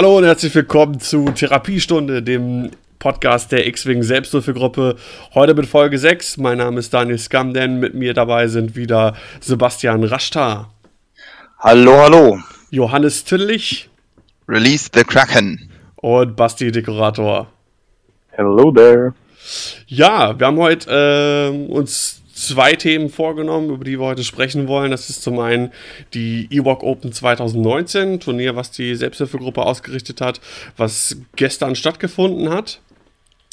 Hallo und herzlich willkommen zu Therapiestunde, dem Podcast der X-Wing Selbsthilfegruppe. Heute mit Folge 6. Mein Name ist Daniel Skamden. Mit mir dabei sind wieder Sebastian Raschtar. Hallo, hallo. Johannes Tillich. Release the Kraken. Und Basti Dekorator. Hello there. Ja, wir haben heute äh, uns zwei Themen vorgenommen, über die wir heute sprechen wollen. Das ist zum einen die Ewok Open 2019, Turnier, was die Selbsthilfegruppe ausgerichtet hat, was gestern stattgefunden hat.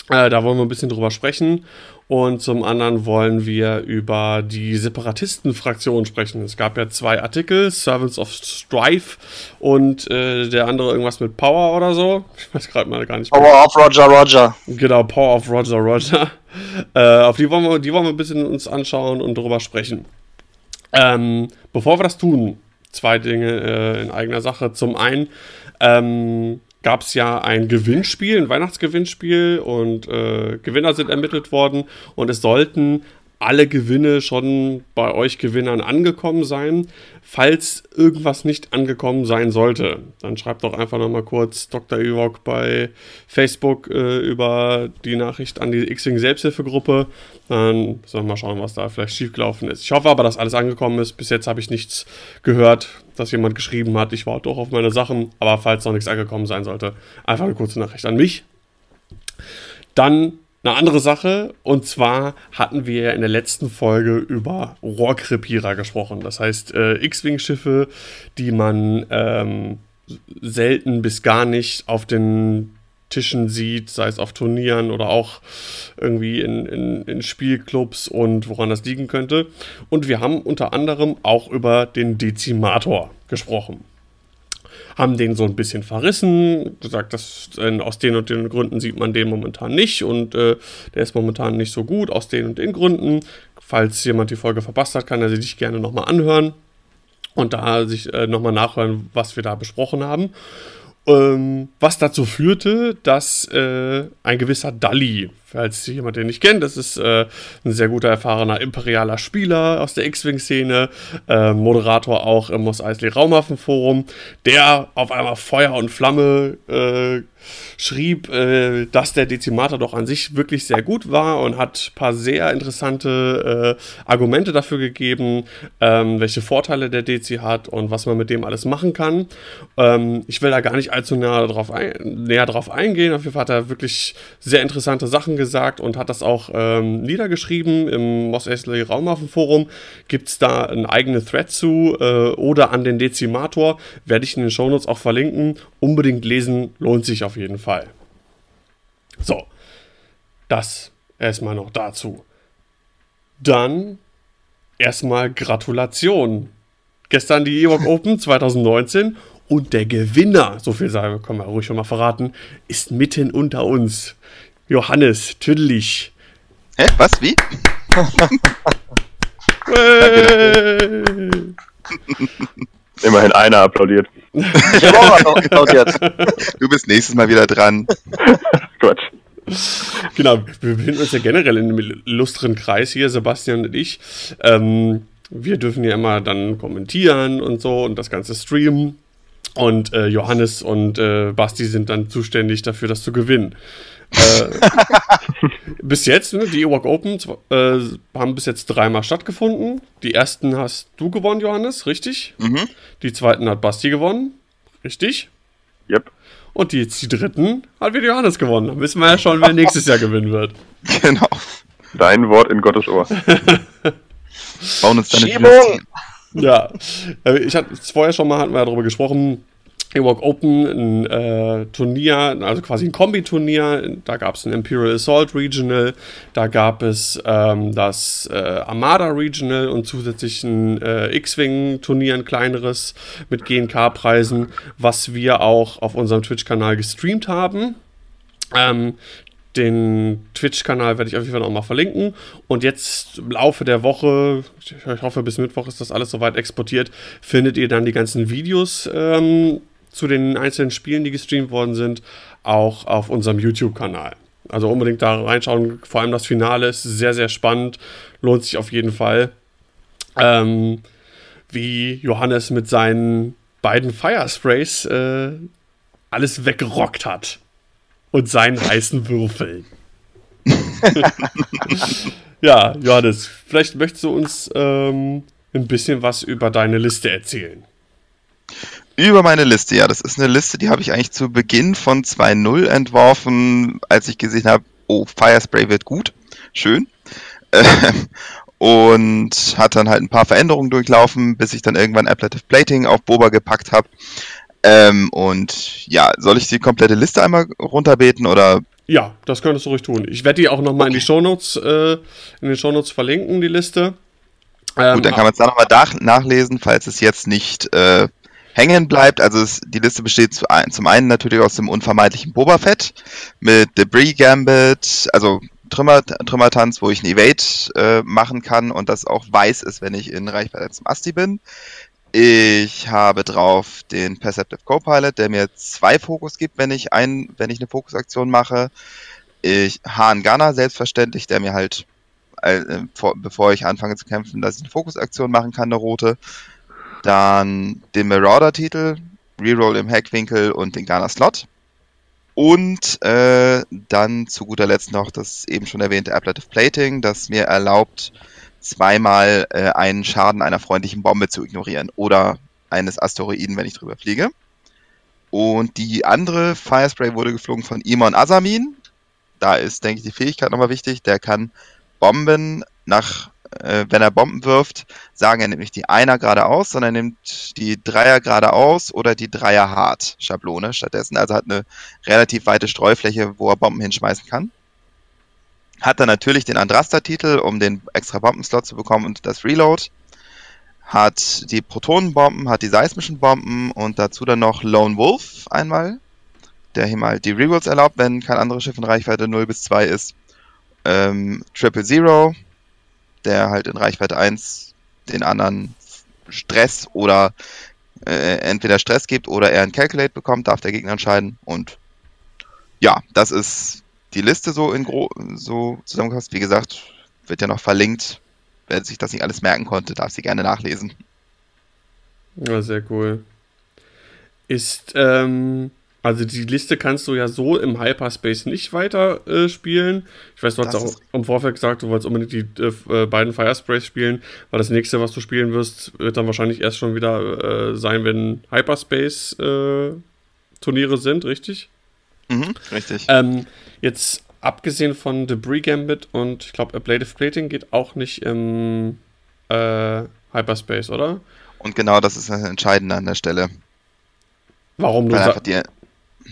Äh, da wollen wir ein bisschen drüber sprechen. Und zum anderen wollen wir über die Separatisten-Fraktion sprechen. Es gab ja zwei Artikel, Servants of Strife und äh, der andere irgendwas mit Power oder so. Ich weiß gerade mal gar nicht mehr. Power of Roger Roger. Genau, Power of Roger Roger. Äh, auf die wollen, wir, die wollen wir ein bisschen uns anschauen und darüber sprechen. Ähm, bevor wir das tun, zwei Dinge äh, in eigener Sache. Zum einen, ähm, gab es ja ein Gewinnspiel, ein Weihnachtsgewinnspiel und äh, Gewinner sind ermittelt worden und es sollten alle Gewinne schon bei euch Gewinnern angekommen sein. Falls irgendwas nicht angekommen sein sollte, dann schreibt doch einfach nochmal kurz Dr. Ewok bei Facebook äh, über die Nachricht an die X-Wing Selbsthilfegruppe. Dann sollen wir mal schauen, was da vielleicht schiefgelaufen ist. Ich hoffe aber, dass alles angekommen ist. Bis jetzt habe ich nichts gehört, dass jemand geschrieben hat. Ich warte doch auf meine Sachen. Aber falls noch nichts angekommen sein sollte, einfach eine kurze Nachricht an mich. Dann eine andere Sache, und zwar hatten wir in der letzten Folge über Rohrkrepierer gesprochen. Das heißt, äh, X-Wing-Schiffe, die man ähm, selten bis gar nicht auf den Tischen sieht, sei es auf Turnieren oder auch irgendwie in, in, in, Spielclubs und woran das liegen könnte. Und wir haben unter anderem auch über den Dezimator gesprochen haben den so ein bisschen verrissen, gesagt, dass äh, aus den und den Gründen sieht man den momentan nicht und äh, der ist momentan nicht so gut aus den und den Gründen. Falls jemand die Folge verpasst hat, kann er sie sich gerne nochmal anhören und da sich äh, nochmal nachhören, was wir da besprochen haben. Ähm, was dazu führte, dass äh, ein gewisser Dalli, falls jemand den nicht kennt, das ist äh, ein sehr guter, erfahrener imperialer Spieler aus der X-Wing-Szene, äh, Moderator auch im Moss Eisley Raumwaffenforum, der auf einmal Feuer und Flamme äh, schrieb, äh, dass der Dezimator doch an sich wirklich sehr gut war und hat ein paar sehr interessante äh, Argumente dafür gegeben, ähm, welche Vorteile der Dezi hat und was man mit dem alles machen kann. Ähm, ich will da gar nicht allzu näher drauf, ein, näher drauf eingehen. Auf jeden Fall hat er wirklich sehr interessante Sachen gesagt und hat das auch ähm, niedergeschrieben. Im Moss Eisley Raumwaffenforum gibt es da einen eigenen Thread zu äh, oder an den Dezimator. Werde ich in den Shownotes auch verlinken. Unbedingt lesen, lohnt sich auf jeden Fall. So, das erstmal noch dazu. Dann erstmal Gratulation. Gestern die Ewok Open 2019 und der Gewinner, so viel sagen, können wir ruhig schon mal verraten, ist mitten unter uns. Johannes Tüdlich. Hä? Was? Wie? Immerhin einer applaudiert. Ich habe auch noch applaudiert. Du bist nächstes Mal wieder dran. Quatsch. Genau, wir befinden uns ja generell in einem illustren Kreis hier, Sebastian und ich. Ähm, wir dürfen ja immer dann kommentieren und so und das Ganze streamen. Und äh, Johannes und äh, Basti sind dann zuständig dafür, das zu gewinnen. Äh, bis jetzt, ne, die Ewok Open äh, haben bis jetzt dreimal stattgefunden. Die ersten hast du gewonnen, Johannes, richtig? Mhm. Die zweiten hat Basti gewonnen, richtig? Yep. Und die, die dritten hat wieder Johannes gewonnen. Dann wissen wir ja schon, wer nächstes Jahr gewinnen wird. Genau. Dein Wort in Gottes Ohr. Bauen uns deine Schiebung! Ja, äh, ich hatte vorher schon mal hatten wir darüber gesprochen. Ewok Open, ein äh, Turnier, also quasi ein Kombi-Turnier. Da gab es ein Imperial Assault Regional, da gab es ähm, das äh, Armada Regional und zusätzlich ein äh, X-Wing-Turnier, ein kleineres mit GNK-Preisen, was wir auch auf unserem Twitch-Kanal gestreamt haben. Ähm, den Twitch-Kanal werde ich auf jeden Fall noch mal verlinken. Und jetzt im Laufe der Woche, ich hoffe bis Mittwoch ist das alles soweit exportiert, findet ihr dann die ganzen Videos ähm, zu den einzelnen Spielen, die gestreamt worden sind, auch auf unserem YouTube-Kanal. Also unbedingt da reinschauen. Vor allem das Finale ist sehr, sehr spannend. Lohnt sich auf jeden Fall. Ähm, wie Johannes mit seinen beiden Firesprays äh, alles weggerockt hat. Und seinen heißen Würfeln. ja, Johannes, vielleicht möchtest du uns ähm, ein bisschen was über deine Liste erzählen. Über meine Liste, ja, das ist eine Liste, die habe ich eigentlich zu Beginn von 2.0 entworfen, als ich gesehen habe, oh, Firespray wird gut, schön. Ähm, und hat dann halt ein paar Veränderungen durchlaufen, bis ich dann irgendwann Ablative Plating auf Boba gepackt habe. Ähm, und ja, soll ich die komplette Liste einmal runterbeten oder? Ja, das könntest du ruhig tun. Ich werde die auch nochmal okay. in die Shownotes, äh, in den Shownotes verlinken, die Liste. Ähm, Gut, dann kann man es da nochmal nachlesen, falls es jetzt nicht äh, hängen bleibt. Also es, die Liste besteht zu ein, zum einen natürlich aus dem unvermeidlichen Boba Fett mit Debris Gambit, also Trümmer, Trümmertanz, wo ich ein Evade äh, machen kann und das auch weiß ist, wenn ich in Reichweite zum Asti bin. Ich habe drauf den Perceptive Copilot, der mir zwei Fokus gibt, wenn ich ein, wenn ich eine Fokusaktion mache. Ich Hahn Gunner, selbstverständlich, der mir halt, äh, vor, bevor ich anfange zu kämpfen, dass ich eine Fokusaktion machen kann, eine rote. Dann den Marauder-Titel, Reroll im Hackwinkel und den Gunner Slot. Und äh, dann zu guter Letzt noch das eben schon erwähnte Ablative Plating, das mir erlaubt, zweimal äh, einen Schaden einer freundlichen Bombe zu ignorieren oder eines Asteroiden, wenn ich drüber fliege. Und die andere Firespray wurde geflogen von Imon Asamin. Da ist, denke ich, die Fähigkeit nochmal wichtig. Der kann Bomben nach äh, wenn er Bomben wirft, sagen er nämlich die Einer geradeaus, sondern er nimmt die Dreier geradeaus oder die Dreier hart Schablone stattdessen. Also hat eine relativ weite Streufläche, wo er Bomben hinschmeißen kann. Hat dann natürlich den Andraster-Titel, um den extra Bombenslot zu bekommen und das Reload. Hat die Protonenbomben, hat die seismischen Bomben und dazu dann noch Lone Wolf einmal, der ihm halt die Rerolls erlaubt, wenn kein anderes Schiff in Reichweite 0 bis 2 ist. Ähm, Triple Zero, der halt in Reichweite 1 den anderen Stress oder äh, entweder Stress gibt oder er ein Calculate bekommt, darf der Gegner entscheiden. Und ja, das ist die Liste so in gro so zusammengefasst. Wie gesagt, wird ja noch verlinkt. Wer sich das nicht alles merken konnte, darf sie gerne nachlesen. Ja, sehr cool. Ist ähm, also die Liste kannst du ja so im Hyperspace nicht weiter äh, spielen. Ich weiß, du hast auch im Vorfeld gesagt, du wolltest unbedingt die äh, beiden Firesprays spielen, weil das nächste, was du spielen wirst, wird dann wahrscheinlich erst schon wieder äh, sein, wenn Hyperspace äh, Turniere sind, richtig? Mhm, richtig. Ähm, jetzt abgesehen von Debris Gambit und ich glaube Ablative Plating geht auch nicht im äh, Hyperspace, oder? Und genau das ist das Entscheidende an der Stelle. Warum du die,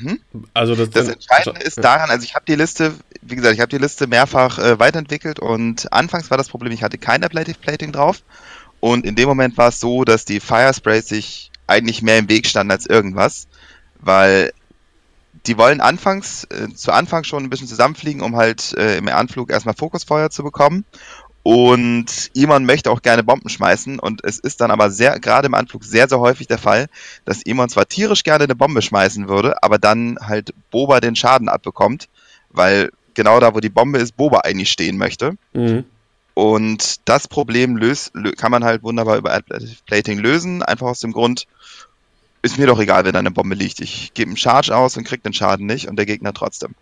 hm? Also das, das Entscheidende ist daran, also ich habe die Liste, wie gesagt, ich habe die Liste mehrfach äh, weiterentwickelt und anfangs war das Problem, ich hatte kein Ablative Plating drauf und in dem Moment war es so, dass die Firesprays sich eigentlich mehr im Weg standen als irgendwas, weil die wollen anfangs, äh, zu Anfang schon ein bisschen zusammenfliegen, um halt äh, im Anflug erstmal Fokusfeuer zu bekommen und Iman möchte auch gerne Bomben schmeißen und es ist dann aber sehr, gerade im Anflug sehr, sehr häufig der Fall, dass Iman zwar tierisch gerne eine Bombe schmeißen würde, aber dann halt Boba den Schaden abbekommt, weil genau da, wo die Bombe ist, Boba eigentlich stehen möchte. Mhm. Und das Problem löst, kann man halt wunderbar über Adaptive Plating lösen, einfach aus dem Grund, ist mir doch egal, wenn da eine Bombe liegt. Ich gebe einen Charge aus und krieg den Schaden nicht und der Gegner trotzdem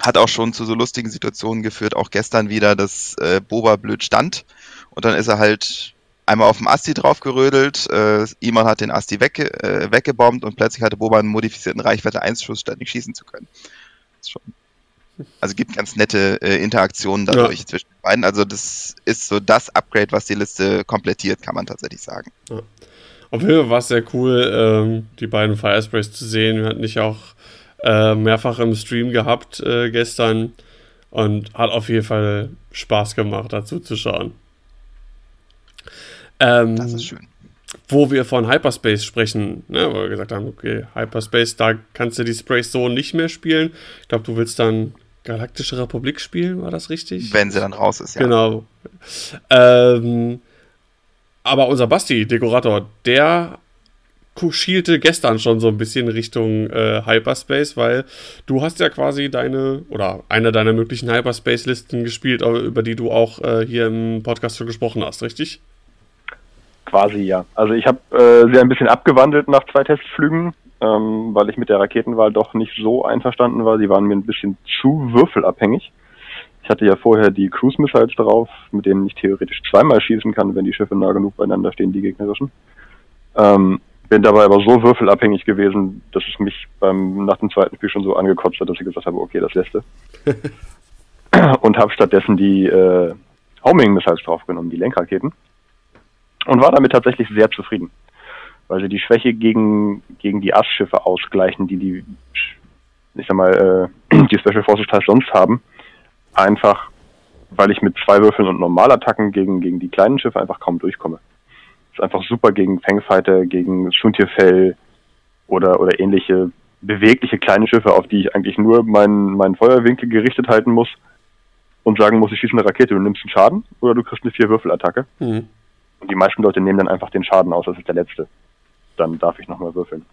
hat auch schon zu so lustigen Situationen geführt, auch gestern wieder, dass äh, Boba blöd stand und dann ist er halt einmal auf dem Asti draufgerödelt, äh, Iman hat den Asti wegge äh, weggebombt und plötzlich hatte Boba einen modifizierten Reichweite 1 Schuss, statt nicht schießen zu können. Also gibt ganz nette äh, Interaktionen dadurch ja. zwischen den beiden. Also das ist so das Upgrade, was die Liste komplettiert, kann man tatsächlich sagen. Ja. Auf jeden Fall war es sehr cool, ähm, die beiden Fire Sprays zu sehen. Wir hatten nicht auch äh, mehrfach im Stream gehabt äh, gestern und hat auf jeden Fall Spaß gemacht, dazu zu schauen. Ähm, das ist schön. Wo wir von Hyperspace sprechen, ne, wo wir gesagt haben, okay, Hyperspace, da kannst du die Sprays so nicht mehr spielen. Ich glaube, du willst dann Galaktische Republik spielen, war das richtig? Wenn sie dann raus ist, ja. Genau. Ähm, aber unser Basti, Dekorator, der schielte gestern schon so ein bisschen Richtung äh, Hyperspace, weil du hast ja quasi deine oder eine deiner möglichen Hyperspace-Listen gespielt, über die du auch äh, hier im Podcast schon gesprochen hast, richtig? Quasi ja. Also ich habe äh, sie ein bisschen abgewandelt nach zwei Testflügen, ähm, weil ich mit der Raketenwahl doch nicht so einverstanden war. Sie waren mir ein bisschen zu würfelabhängig. Ich hatte ja vorher die Cruise Missiles drauf, mit denen ich theoretisch zweimal schießen kann, wenn die Schiffe nah genug beieinander stehen, die gegnerischen. Ähm, bin dabei aber so würfelabhängig gewesen, dass es mich beim nach dem zweiten Spiel schon so angekotzt hat, dass ich gesagt habe, okay, das lässt Und habe stattdessen die äh, Homing Missiles draufgenommen, die Lenkraketen. Und war damit tatsächlich sehr zufrieden. Weil sie die Schwäche gegen, gegen die Ass-Schiffe ausgleichen, die die, ich sag mal, äh, die Special Forces teils sonst haben. Einfach, weil ich mit zwei Würfeln und Normalattacken gegen, gegen die kleinen Schiffe einfach kaum durchkomme. Ist einfach super gegen Fangfighter, gegen Schuntierfell oder, oder ähnliche bewegliche kleine Schiffe, auf die ich eigentlich nur meinen, meinen Feuerwinkel gerichtet halten muss und sagen muss, ich schieße eine Rakete, du nimmst einen Schaden oder du kriegst eine Vier-Würfel-Attacke. Mhm. Und die meisten Leute nehmen dann einfach den Schaden aus, das ist der letzte. Dann darf ich nochmal würfeln.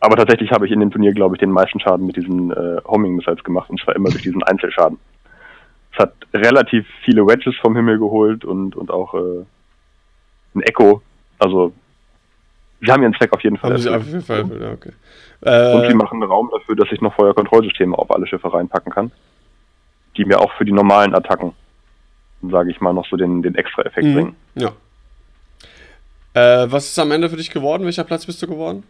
Aber tatsächlich habe ich in dem Turnier, glaube ich, den meisten Schaden mit diesen äh, Homing Missiles gemacht und zwar immer durch diesen Einzelschaden. Es hat relativ viele Wedges vom Himmel geholt und, und auch äh, ein Echo. Also, sie haben ihren Zweck auf jeden Fall. Haben sie auf jeden Fall, ja, okay. Äh, und sie machen Raum dafür, dass ich noch Feuerkontrollsysteme auf alle Schiffe reinpacken kann. Die mir auch für die normalen Attacken, sage ich mal, noch so den, den Extra-Effekt mhm. bringen. Ja. Äh, was ist am Ende für dich geworden? Welcher Platz bist du geworden?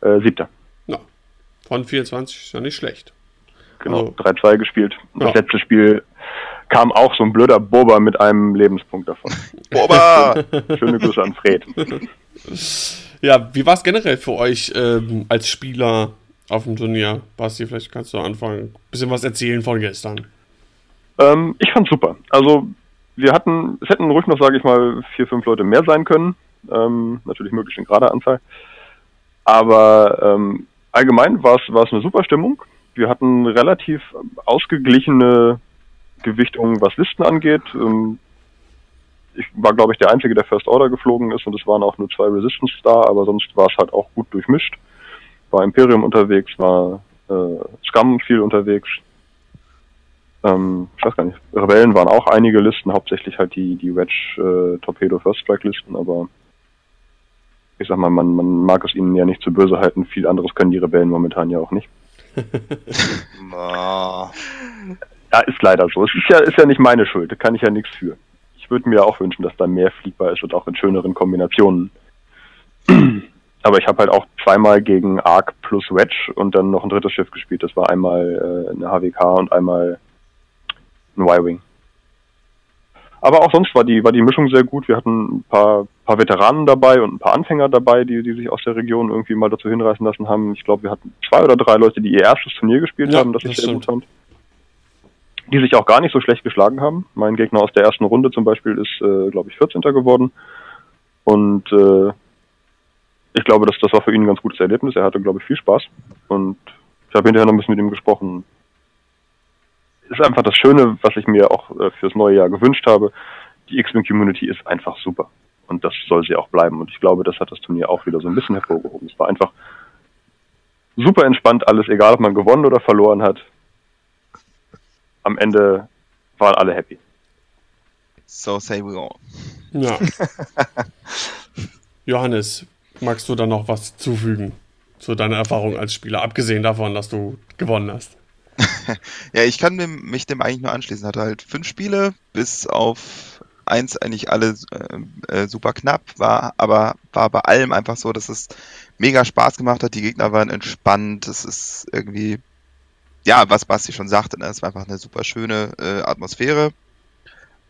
Äh, siebter. Ja. Von 24 ist ja nicht schlecht. Genau, also, 3-2 gespielt. Ja. Das letzte Spiel kam auch so ein blöder Boba mit einem Lebenspunkt davon. Boba! Schöne Grüße an Fred. Ja, wie war es generell für euch ähm, als Spieler auf dem Turnier? Basti, vielleicht kannst du anfangen, ein bisschen was erzählen von gestern. Ähm, ich fand's super. Also, wir hatten, es hätten ruhig noch, sage ich mal, vier, fünf Leute mehr sein können. Ähm, natürlich möglichst in gerader Anzahl. Aber ähm, allgemein war es eine super Stimmung. Wir hatten relativ ausgeglichene Gewichtung, was Listen angeht. Ähm, ich war, glaube ich, der Einzige, der First Order geflogen ist und es waren auch nur zwei Resistance da, aber sonst war es halt auch gut durchmischt. War Imperium unterwegs, war äh, Scum viel unterwegs. Ähm, ich weiß gar nicht, Rebellen waren auch einige Listen, hauptsächlich halt die, die Wedge äh, Torpedo First Strike Listen, aber ich sag mal, man, man mag es ihnen ja nicht zu böse halten, viel anderes können die Rebellen momentan ja auch nicht. Ja, ist leider so. Es ist ja, ist ja nicht meine Schuld, da kann ich ja nichts für. Ich würde mir auch wünschen, dass da mehr fliegbar ist und auch in schöneren Kombinationen. Aber ich habe halt auch zweimal gegen Arc plus Wedge und dann noch ein drittes Schiff gespielt. Das war einmal äh, eine HWK und einmal ein Y-Wing. Aber auch sonst war die, war die Mischung sehr gut. Wir hatten ein paar, paar Veteranen dabei und ein paar Anfänger dabei, die, die sich aus der Region irgendwie mal dazu hinreißen lassen haben. Ich glaube, wir hatten zwei oder drei Leute, die ihr erstes Turnier gespielt ja, haben, das, das ich sehr gut fand die sich auch gar nicht so schlecht geschlagen haben. Mein Gegner aus der ersten Runde zum Beispiel ist, äh, glaube ich, 14. geworden. Und äh, ich glaube, dass das war für ihn ein ganz gutes Erlebnis. Er hatte, glaube ich, viel Spaß. Und ich habe hinterher noch ein bisschen mit ihm gesprochen. Ist einfach das Schöne, was ich mir auch äh, fürs neue Jahr gewünscht habe. Die X-Wing Community ist einfach super. Und das soll sie auch bleiben. Und ich glaube, das hat das Turnier auch wieder so ein bisschen hervorgehoben. Es war einfach super entspannt alles, egal ob man gewonnen oder verloren hat am Ende waren alle happy. So say we all. Ja. Johannes, magst du da noch was zufügen zu deiner Erfahrung als Spieler, abgesehen davon, dass du gewonnen hast? ja, ich kann mich dem eigentlich nur anschließen. Hatte halt fünf Spiele, bis auf eins eigentlich alle äh, äh, super knapp, war aber war bei allem einfach so, dass es mega Spaß gemacht hat. Die Gegner waren entspannt. Es ist irgendwie ja, was Basti schon sagte, ne, es war einfach eine super schöne äh, Atmosphäre.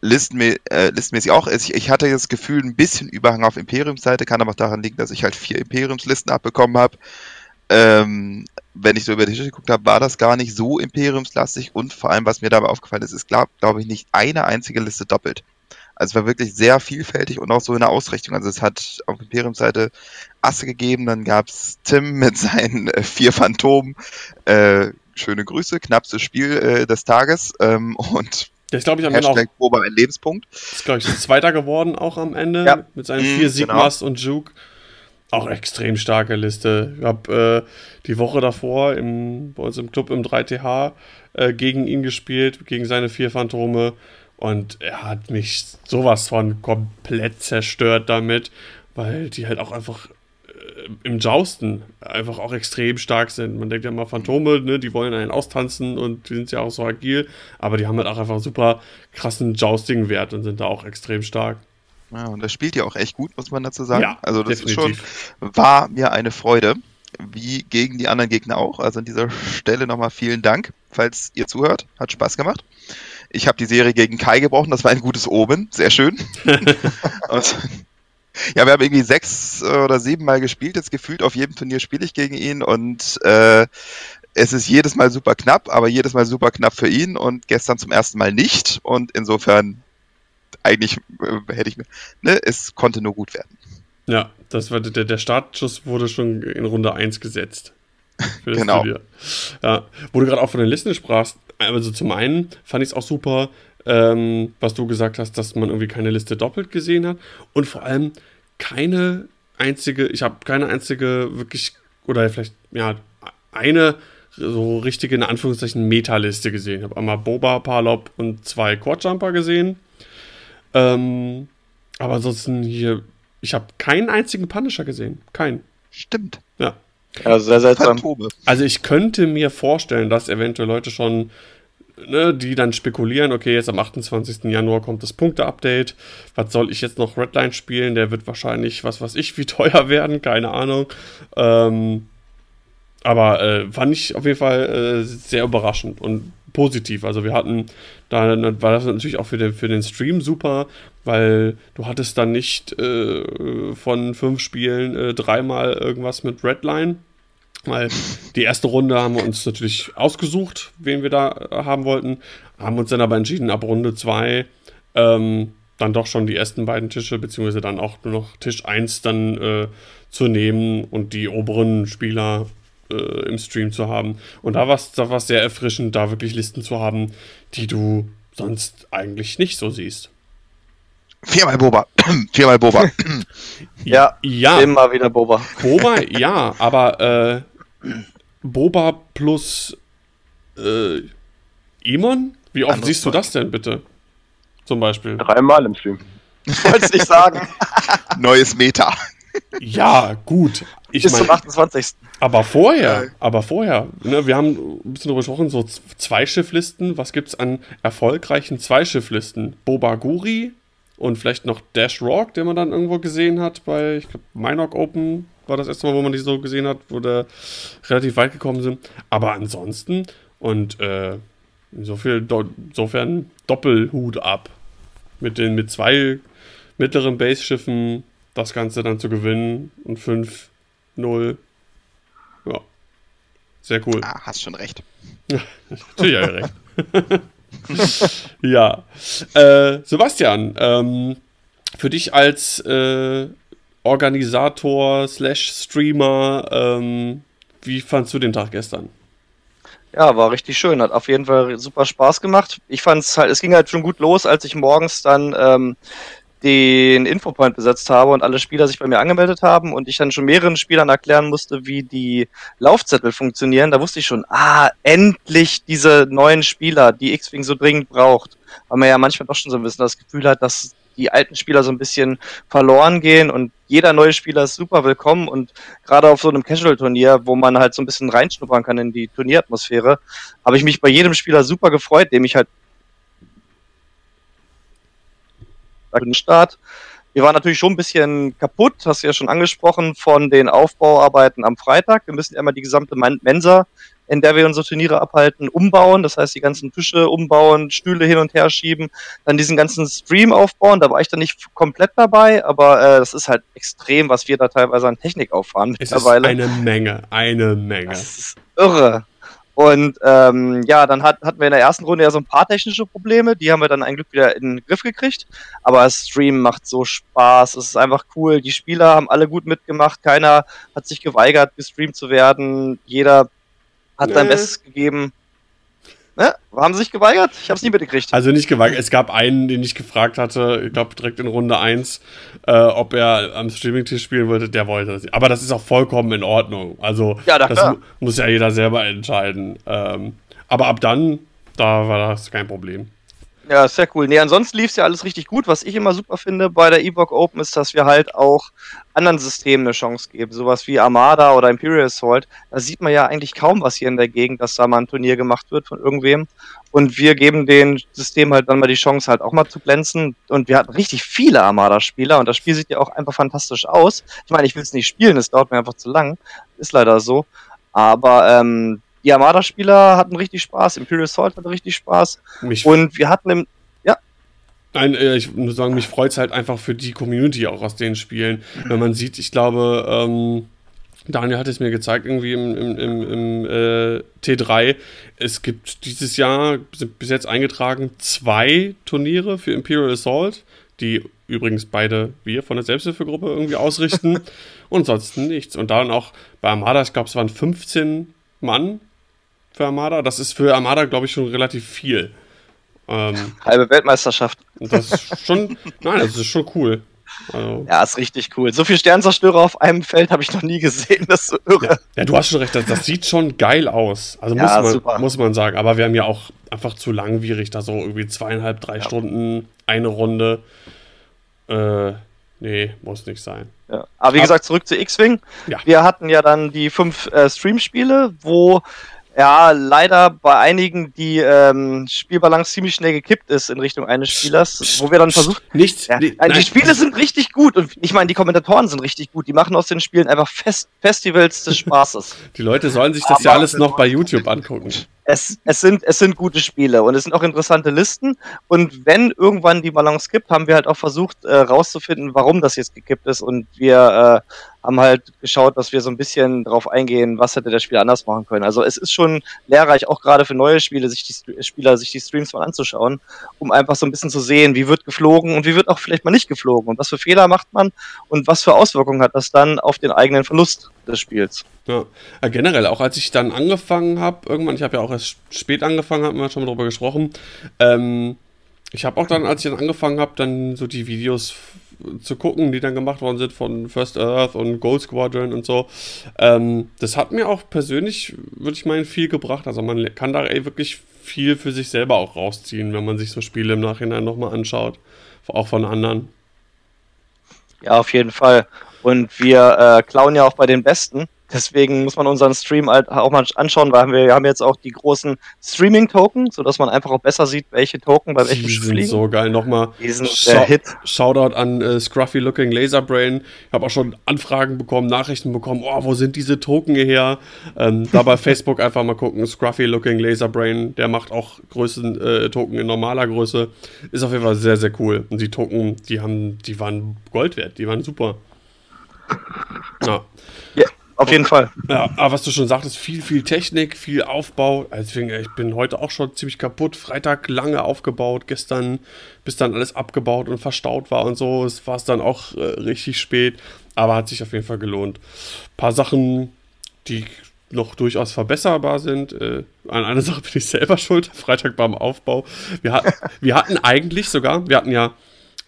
Listenmä äh, listenmäßig auch. Ich, ich hatte das Gefühl, ein bisschen Überhang auf Imperiumsseite, kann aber auch daran liegen, dass ich halt vier Imperiumslisten abbekommen habe. Ähm, wenn ich so über die Tische geguckt habe, war das gar nicht so imperiumslastig und vor allem, was mir dabei aufgefallen ist, ist, glaube glaub ich, nicht eine einzige Liste doppelt. Also es war wirklich sehr vielfältig und auch so in der Ausrichtung. Also es hat auf Imperiumsseite Asse gegeben, dann gab es Tim mit seinen äh, vier Phantomen, äh, schöne Grüße, knappstes Spiel äh, des Tages ähm, und das glaube ich Ende auch. Boba ein Lebenspunkt. Ist, glaube ich, Zweiter geworden auch am Ende ja. mit seinen vier mhm, Sigmas genau. und Juke. Auch extrem starke Liste. Ich habe äh, die Woche davor im, bei uns im Club im 3TH äh, gegen ihn gespielt, gegen seine vier Phantome. Und er hat mich sowas von komplett zerstört damit, weil die halt auch einfach im Jousten einfach auch extrem stark sind. Man denkt ja mal Phantome, ne, die wollen einen austanzen und die sind ja auch so agil, aber die haben halt auch einfach super krassen Jousting-Wert und sind da auch extrem stark. Ja, und das spielt ja auch echt gut, muss man dazu sagen. Ja, also das definitiv. ist schon, war mir eine Freude, wie gegen die anderen Gegner auch. Also an dieser Stelle nochmal vielen Dank, falls ihr zuhört. Hat Spaß gemacht. Ich habe die Serie gegen Kai gebrochen, das war ein gutes Omen, sehr schön. und, ja, wir haben irgendwie sechs äh, oder sieben Mal gespielt, jetzt gefühlt auf jedem Turnier spiele ich gegen ihn und äh, es ist jedes Mal super knapp, aber jedes Mal super knapp für ihn und gestern zum ersten Mal nicht und insofern eigentlich äh, hätte ich mir, ne, es konnte nur gut werden. Ja, das war der, der Startschuss wurde schon in Runde 1 gesetzt. Genau. Ja, wo du gerade auch von den Listen sprachst, also zum einen fand ich es auch super, ähm, was du gesagt hast, dass man irgendwie keine Liste doppelt gesehen hat und vor allem keine einzige, ich habe keine einzige wirklich, oder vielleicht, ja, eine so richtige, in Anführungszeichen, Meta-Liste gesehen. Ich habe einmal Boba, Palop und zwei Quadjumper gesehen. Ähm, aber ansonsten hier, ich habe keinen einzigen Punisher gesehen. Keinen. Stimmt. Ja. Ja, sehr seltsam. Also ich könnte mir vorstellen, dass eventuell Leute schon, ne, die dann spekulieren, okay, jetzt am 28. Januar kommt das Punkte-Update. Was soll ich jetzt noch Redline spielen? Der wird wahrscheinlich, was weiß ich, wie teuer werden, keine Ahnung. Ähm, aber äh, fand ich auf jeden Fall äh, sehr überraschend und positiv. Also wir hatten, da war das natürlich auch für den, für den Stream super, weil du hattest dann nicht äh, von fünf Spielen äh, dreimal irgendwas mit Redline. Weil die erste Runde haben wir uns natürlich ausgesucht, wen wir da äh, haben wollten, haben uns dann aber entschieden, ab Runde 2 ähm, dann doch schon die ersten beiden Tische, beziehungsweise dann auch nur noch Tisch 1 dann äh, zu nehmen und die oberen Spieler äh, im Stream zu haben. Und da war es da war's sehr erfrischend, da wirklich Listen zu haben, die du sonst eigentlich nicht so siehst. Viermal Boba. Viermal Boba. Ja, Ja, immer wieder Boba. Boba, ja, aber äh, Boba plus äh, Imon? Wie oft Anderes siehst du das denn bitte? Zum Beispiel. Dreimal im Stream. Wollte es nicht sagen. Neues Meta. Ja, gut. Ich Bis zum meine, 28. aber vorher, aber vorher, ne, wir haben ein bisschen darüber gesprochen, so Zweischifflisten. Was gibt's an erfolgreichen Zweischifflisten? Boba Guri und vielleicht noch Dash Rock, den man dann irgendwo gesehen hat bei, ich glaube, Minok Open war das erste Mal, wo man die so gesehen hat, wo da relativ weit gekommen sind. Aber ansonsten und äh, so viel, do, insofern Doppelhut ab. Mit den mit zwei mittleren Base-Schiffen das Ganze dann zu gewinnen und 5-0. Ja. Sehr cool. Ah, hast schon recht. Natürlich hat er recht. ja. Äh, Sebastian, ähm, für dich als äh, Organisator slash Streamer, ähm, wie fandst du den Tag gestern? Ja, war richtig schön. Hat auf jeden Fall super Spaß gemacht. Ich fand's halt, es ging halt schon gut los, als ich morgens dann ähm, den Infopoint besetzt habe und alle Spieler sich bei mir angemeldet haben und ich dann schon mehreren Spielern erklären musste, wie die Laufzettel funktionieren. Da wusste ich schon, ah, endlich diese neuen Spieler, die X-Wing so dringend braucht. Weil man ja manchmal doch schon so ein bisschen das Gefühl hat, dass die alten Spieler so ein bisschen verloren gehen und jeder neue Spieler ist super willkommen und gerade auf so einem Casual-Turnier, wo man halt so ein bisschen reinschnuppern kann in die Turnieratmosphäre, habe ich mich bei jedem Spieler super gefreut, dem ich halt Start. Wir waren natürlich schon ein bisschen kaputt, hast du ja schon angesprochen, von den Aufbauarbeiten am Freitag. Wir müssen ja immer die gesamte Men- Mensa, in der wir unsere Turniere abhalten, umbauen. Das heißt, die ganzen Tische umbauen, Stühle hin und her schieben, dann diesen ganzen Stream aufbauen. Da war ich dann nicht komplett dabei, aber äh, das ist halt extrem, was wir da teilweise an Technik auffahren Es ist mittlerweile. eine Menge, eine Menge. Das ist irre. Und ähm, ja, dann hat, hatten wir in der ersten Runde ja so ein paar technische Probleme, die haben wir dann ein Glück wieder in den Griff gekriegt. Aber Stream macht so Spaß, es ist einfach cool. Die Spieler haben alle gut mitgemacht, keiner hat sich geweigert, gestreamt zu werden. Jeder hat sein Nee. Bestes gegeben. Ne? Haben sie sich geweigert? Ich habe es nie mitgekriegt. Also nicht gewagt. Es gab einen, den ich gefragt hatte, ich glaube direkt in Runde 1, äh, ob er am Streaming-Tisch spielen wollte. Der wollte das. nicht. Aber das ist auch vollkommen in Ordnung. Also Ja, na das mu muss ja jeder selber entscheiden. Ähm, aber ab dann, da war das kein Problem. Ja, sehr cool. Nee, ansonsten lief es ja alles richtig gut. Was ich immer super finde bei der Evoc Open ist, dass wir halt auch anderen Systemen eine Chance geben. Sowas wie Armada oder Imperial Assault. Da sieht man ja eigentlich kaum was hier in der Gegend, dass da mal ein Turnier gemacht wird von irgendwem. Und wir geben den System halt dann mal die Chance, halt auch mal zu glänzen. Und wir hatten richtig viele Armada-Spieler und das Spiel sieht ja auch einfach fantastisch aus. Ich meine, ich will es nicht spielen, es dauert mir einfach zu lang. Ist leider so. Aber ähm, die Armada-Spieler hatten richtig Spaß, Imperial Assault hatte richtig Spaß. Mich Und wir hatten im. Nein, äh, ich muss sagen, mich freut es halt einfach für die Community auch aus den Spielen. Wenn man sieht, ich glaube, ähm, Daniel hat es mir gezeigt, irgendwie im, im, im, im äh, T3. Es gibt dieses Jahr, sind bis jetzt eingetragen, zwei Turniere für Imperial Assault, die übrigens beide wir von der Selbsthilfegruppe irgendwie ausrichten. und ansonsten nichts. Und dann auch bei Armada, ich glaube, es waren 15 Mann für Armada. Das ist für Armada, glaube ich, schon relativ viel. Ähm, Halbe Weltmeisterschaft. das ist schon, nein, das ist schon cool. Also, Ja, ist richtig cool. So viel Sternzerstörer auf einem Feld habe ich noch nie gesehen. Das ist so irre. ja. ja, du hast schon recht, das, das sieht schon geil aus. Also muss, Ja, man, super. muss man sagen. Aber wir haben ja auch einfach zu langwierig, da so irgendwie zweieinhalb, drei Stunden, eine Runde. Äh, nee, muss nicht sein. Ja. Aber wie gesagt, zurück zu X-Wing. Ja. Wir hatten ja dann die fünf äh, Stream-Spiele, wo ja leider bei einigen die ähm, Spielbalance ziemlich schnell gekippt ist in Richtung eines Spielers, wo wir dann versucht Nichts. Ja, die nein. Spiele sind richtig gut und ich meine, die Kommentatoren sind richtig gut. Die machen aus den Spielen einfach Fest Festivals des Spaßes. Die Leute sollen sich das ja Aber- alles noch bei YouTube angucken. Es, es, sind, es sind gute Spiele und es sind auch interessante Listen. Und wenn irgendwann die Balance kippt, haben wir halt auch versucht äh, rauszufinden, warum das jetzt gekippt ist. Und wir äh, haben halt geschaut, dass wir so ein bisschen drauf eingehen, was hätte der Spieler anders machen können. Also es ist schon lehrreich, auch gerade für neue Spiele, sich die Spieler sich die Streams mal anzuschauen, um einfach so ein bisschen zu sehen, wie wird geflogen und wie wird auch vielleicht mal nicht geflogen und was für Fehler macht man und was für Auswirkungen hat das dann auf den eigenen Verlust des Spiels. Ja. ja, generell, auch als ich dann angefangen habe, irgendwann, ich habe ja auch erst spät angefangen, haben wir schon mal drüber gesprochen. Ähm, ich habe auch dann, als ich dann angefangen habe, dann so die Videos zu gucken, die dann gemacht worden sind von First Earth und Gold Squadron und so. Ähm, das hat mir auch persönlich, würde ich meinen, viel gebracht. Also man kann da ey, wirklich viel für sich selber auch rausziehen, wenn man sich so Spiele im Nachhinein nochmal anschaut. Auch von anderen. Ja, auf jeden Fall. Und wir äh, klauen ja auch bei den Besten. Deswegen muss man unseren Stream halt auch mal anschauen, weil wir haben jetzt auch die großen Streaming-Token, sodass man einfach auch besser sieht, welche Token bei welchen Die sind fliegen. so geil. Nochmal Die sind Schau- der Hit. Shoutout an äh, Scruffy Looking Laserbrain. Ich habe auch schon Anfragen bekommen, Nachrichten bekommen. Oh, wo sind diese Token her? Ähm, da bei Facebook einfach mal gucken. Scruffy Looking Laserbrain, der macht auch Größen, äh, Token in normaler Größe. Ist auf jeden Fall sehr, sehr cool. Und die Token, die haben, die waren Gold wert. Die waren super. Ja. Auf jeden Fall. Ja, aber was du schon sagtest, viel, viel Technik, viel Aufbau. Also Deswegen, ich bin heute auch schon ziemlich kaputt. Freitag lange aufgebaut, gestern, bis dann alles abgebaut und verstaut war und so. Es war es dann auch äh, richtig spät, aber hat sich auf jeden Fall gelohnt. Ein paar Sachen, die noch durchaus verbesserbar sind. Äh, an einer Sache bin ich selber schuld. Freitag beim Aufbau. Wir, hat, wir hatten eigentlich sogar, wir hatten ja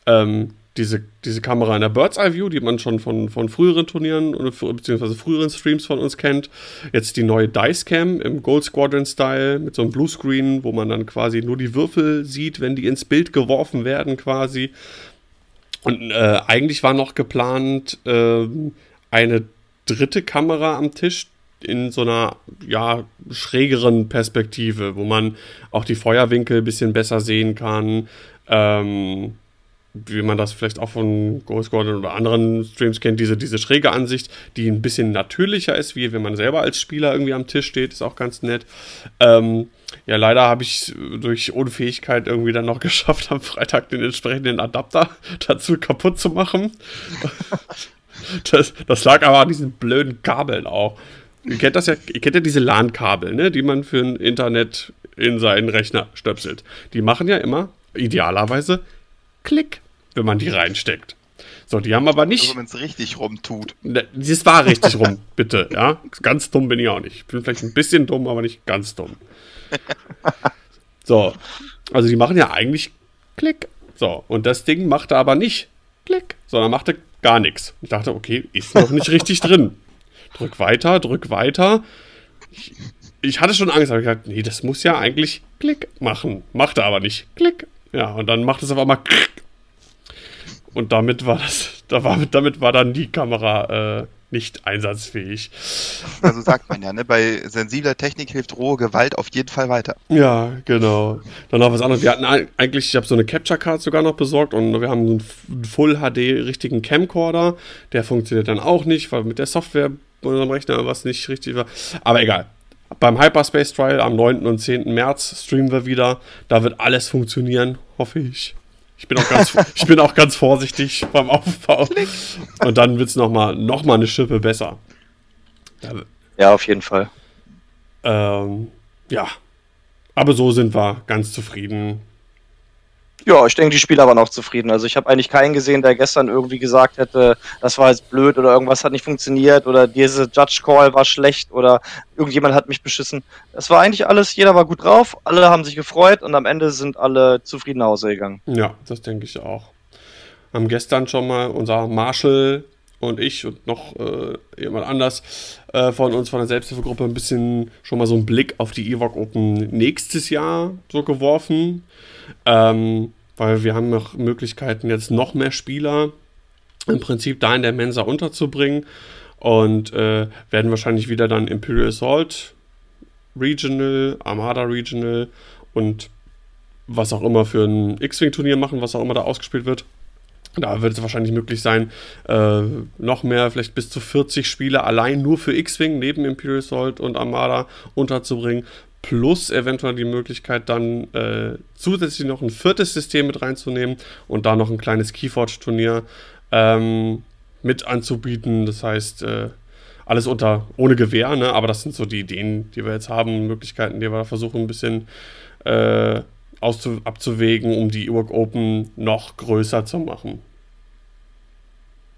ähm, diese, diese Kamera in der Bird's Eye View, die man schon von, von früheren Turnieren oder beziehungsweise früheren Streams von uns kennt. Jetzt die neue Dice Cam im Gold Squadron Style mit so einem Bluescreen, wo man dann quasi nur die Würfel sieht, wenn die ins Bild geworfen werden quasi. Und äh, eigentlich war noch geplant ähm, eine dritte Kamera am Tisch in so einer ja schrägeren Perspektive, wo man auch die Feuerwinkel ein bisschen besser sehen kann. Ähm, wie man das vielleicht auch von Ghost Gordon oder anderen Streams kennt, diese, diese schräge Ansicht, die ein bisschen natürlicher ist, wie wenn man selber als Spieler irgendwie am Tisch steht, ist auch ganz nett. Ähm, ja, leider habe ich durch Unfähigkeit irgendwie dann noch geschafft, am Freitag den entsprechenden Adapter dazu kaputt zu machen. Das, das lag aber an diesen blöden Kabeln auch. Ihr kennt das ja, ihr kennt ja diese LAN-Kabel, ne, die man für ein Internet in seinen Rechner stöpselt. Die machen ja immer, idealerweise, Klick, wenn man die reinsteckt. So, die haben aber nicht. Also wenn es richtig rumtut. Ne, Das war richtig rum, bitte, ja. Ganz dumm bin ich auch nicht. Ich bin vielleicht ein bisschen dumm, aber nicht ganz dumm. So, also die machen ja eigentlich Klick. So, und das Ding machte aber nicht Klick, sondern machte gar nichts. Ich dachte, okay, ist noch nicht richtig drin. Drück weiter, drück weiter. Ich, ich hatte schon Angst, aber ich gesagt, nee, das muss ja eigentlich Klick machen. Machte aber nicht Klick. Ja, und dann macht es auf einmal und damit war das, da war, damit war dann die Kamera äh, nicht einsatzfähig. Also sagt man ja, ne? Bei sensibler Technik hilft rohe Gewalt auf jeden Fall weiter. Ja, genau. Dann noch was anderes. Wir hatten eigentlich, ich habe so eine Capture Card sogar noch besorgt und wir haben einen Full HD richtigen Camcorder. Der funktioniert dann auch nicht, weil mit der Software bei unserem Rechner was nicht richtig war. Aber egal. Beim Hyperspace Trial am 9. und 10. März streamen wir wieder. Da wird alles funktionieren, hoffe ich. Ich bin auch ganz, ich bin auch ganz vorsichtig beim Aufbau. Und dann wird es nochmal noch mal eine Schippe besser. Ja, auf jeden Fall. Ähm, ja. Aber so sind wir ganz zufrieden. Ja, ich denke, die Spieler waren auch zufrieden. Also ich habe eigentlich keinen gesehen, der gestern irgendwie gesagt hätte, das war jetzt blöd oder irgendwas hat nicht funktioniert oder diese Judge Call war schlecht oder irgendjemand hat mich beschissen. Das war eigentlich alles, jeder war gut drauf, alle haben sich gefreut und am Ende sind alle zufrieden nach Hause gegangen. Ja, das denke ich auch. Haben gestern schon mal unser Marshall und ich und noch äh, jemand anders äh, von uns von der Selbsthilfegruppe ein bisschen schon mal so einen Blick auf die Evoc Open nächstes Jahr so geworfen. Ähm, weil wir haben noch Möglichkeiten, jetzt noch mehr Spieler im Prinzip da in der Mensa unterzubringen und äh, werden wahrscheinlich wieder dann Imperial Assault Regional, Armada Regional und was auch immer für ein X-Wing-Turnier machen, was auch immer da ausgespielt wird. Da wird es wahrscheinlich möglich sein, äh, noch mehr, vielleicht bis zu 40 Spieler allein nur für X-Wing neben Imperial Assault und Armada unterzubringen plus eventuell die Möglichkeit dann äh, zusätzlich noch ein viertes System mit reinzunehmen und da noch ein kleines Keyforge-Turnier ähm, mit anzubieten. Das heißt, äh, alles unter ohne Gewehr, ne? aber das sind so die Ideen, die wir jetzt haben, Möglichkeiten, die wir versuchen ein bisschen äh, auszu abzuwägen, um die Ewok Open noch größer zu machen.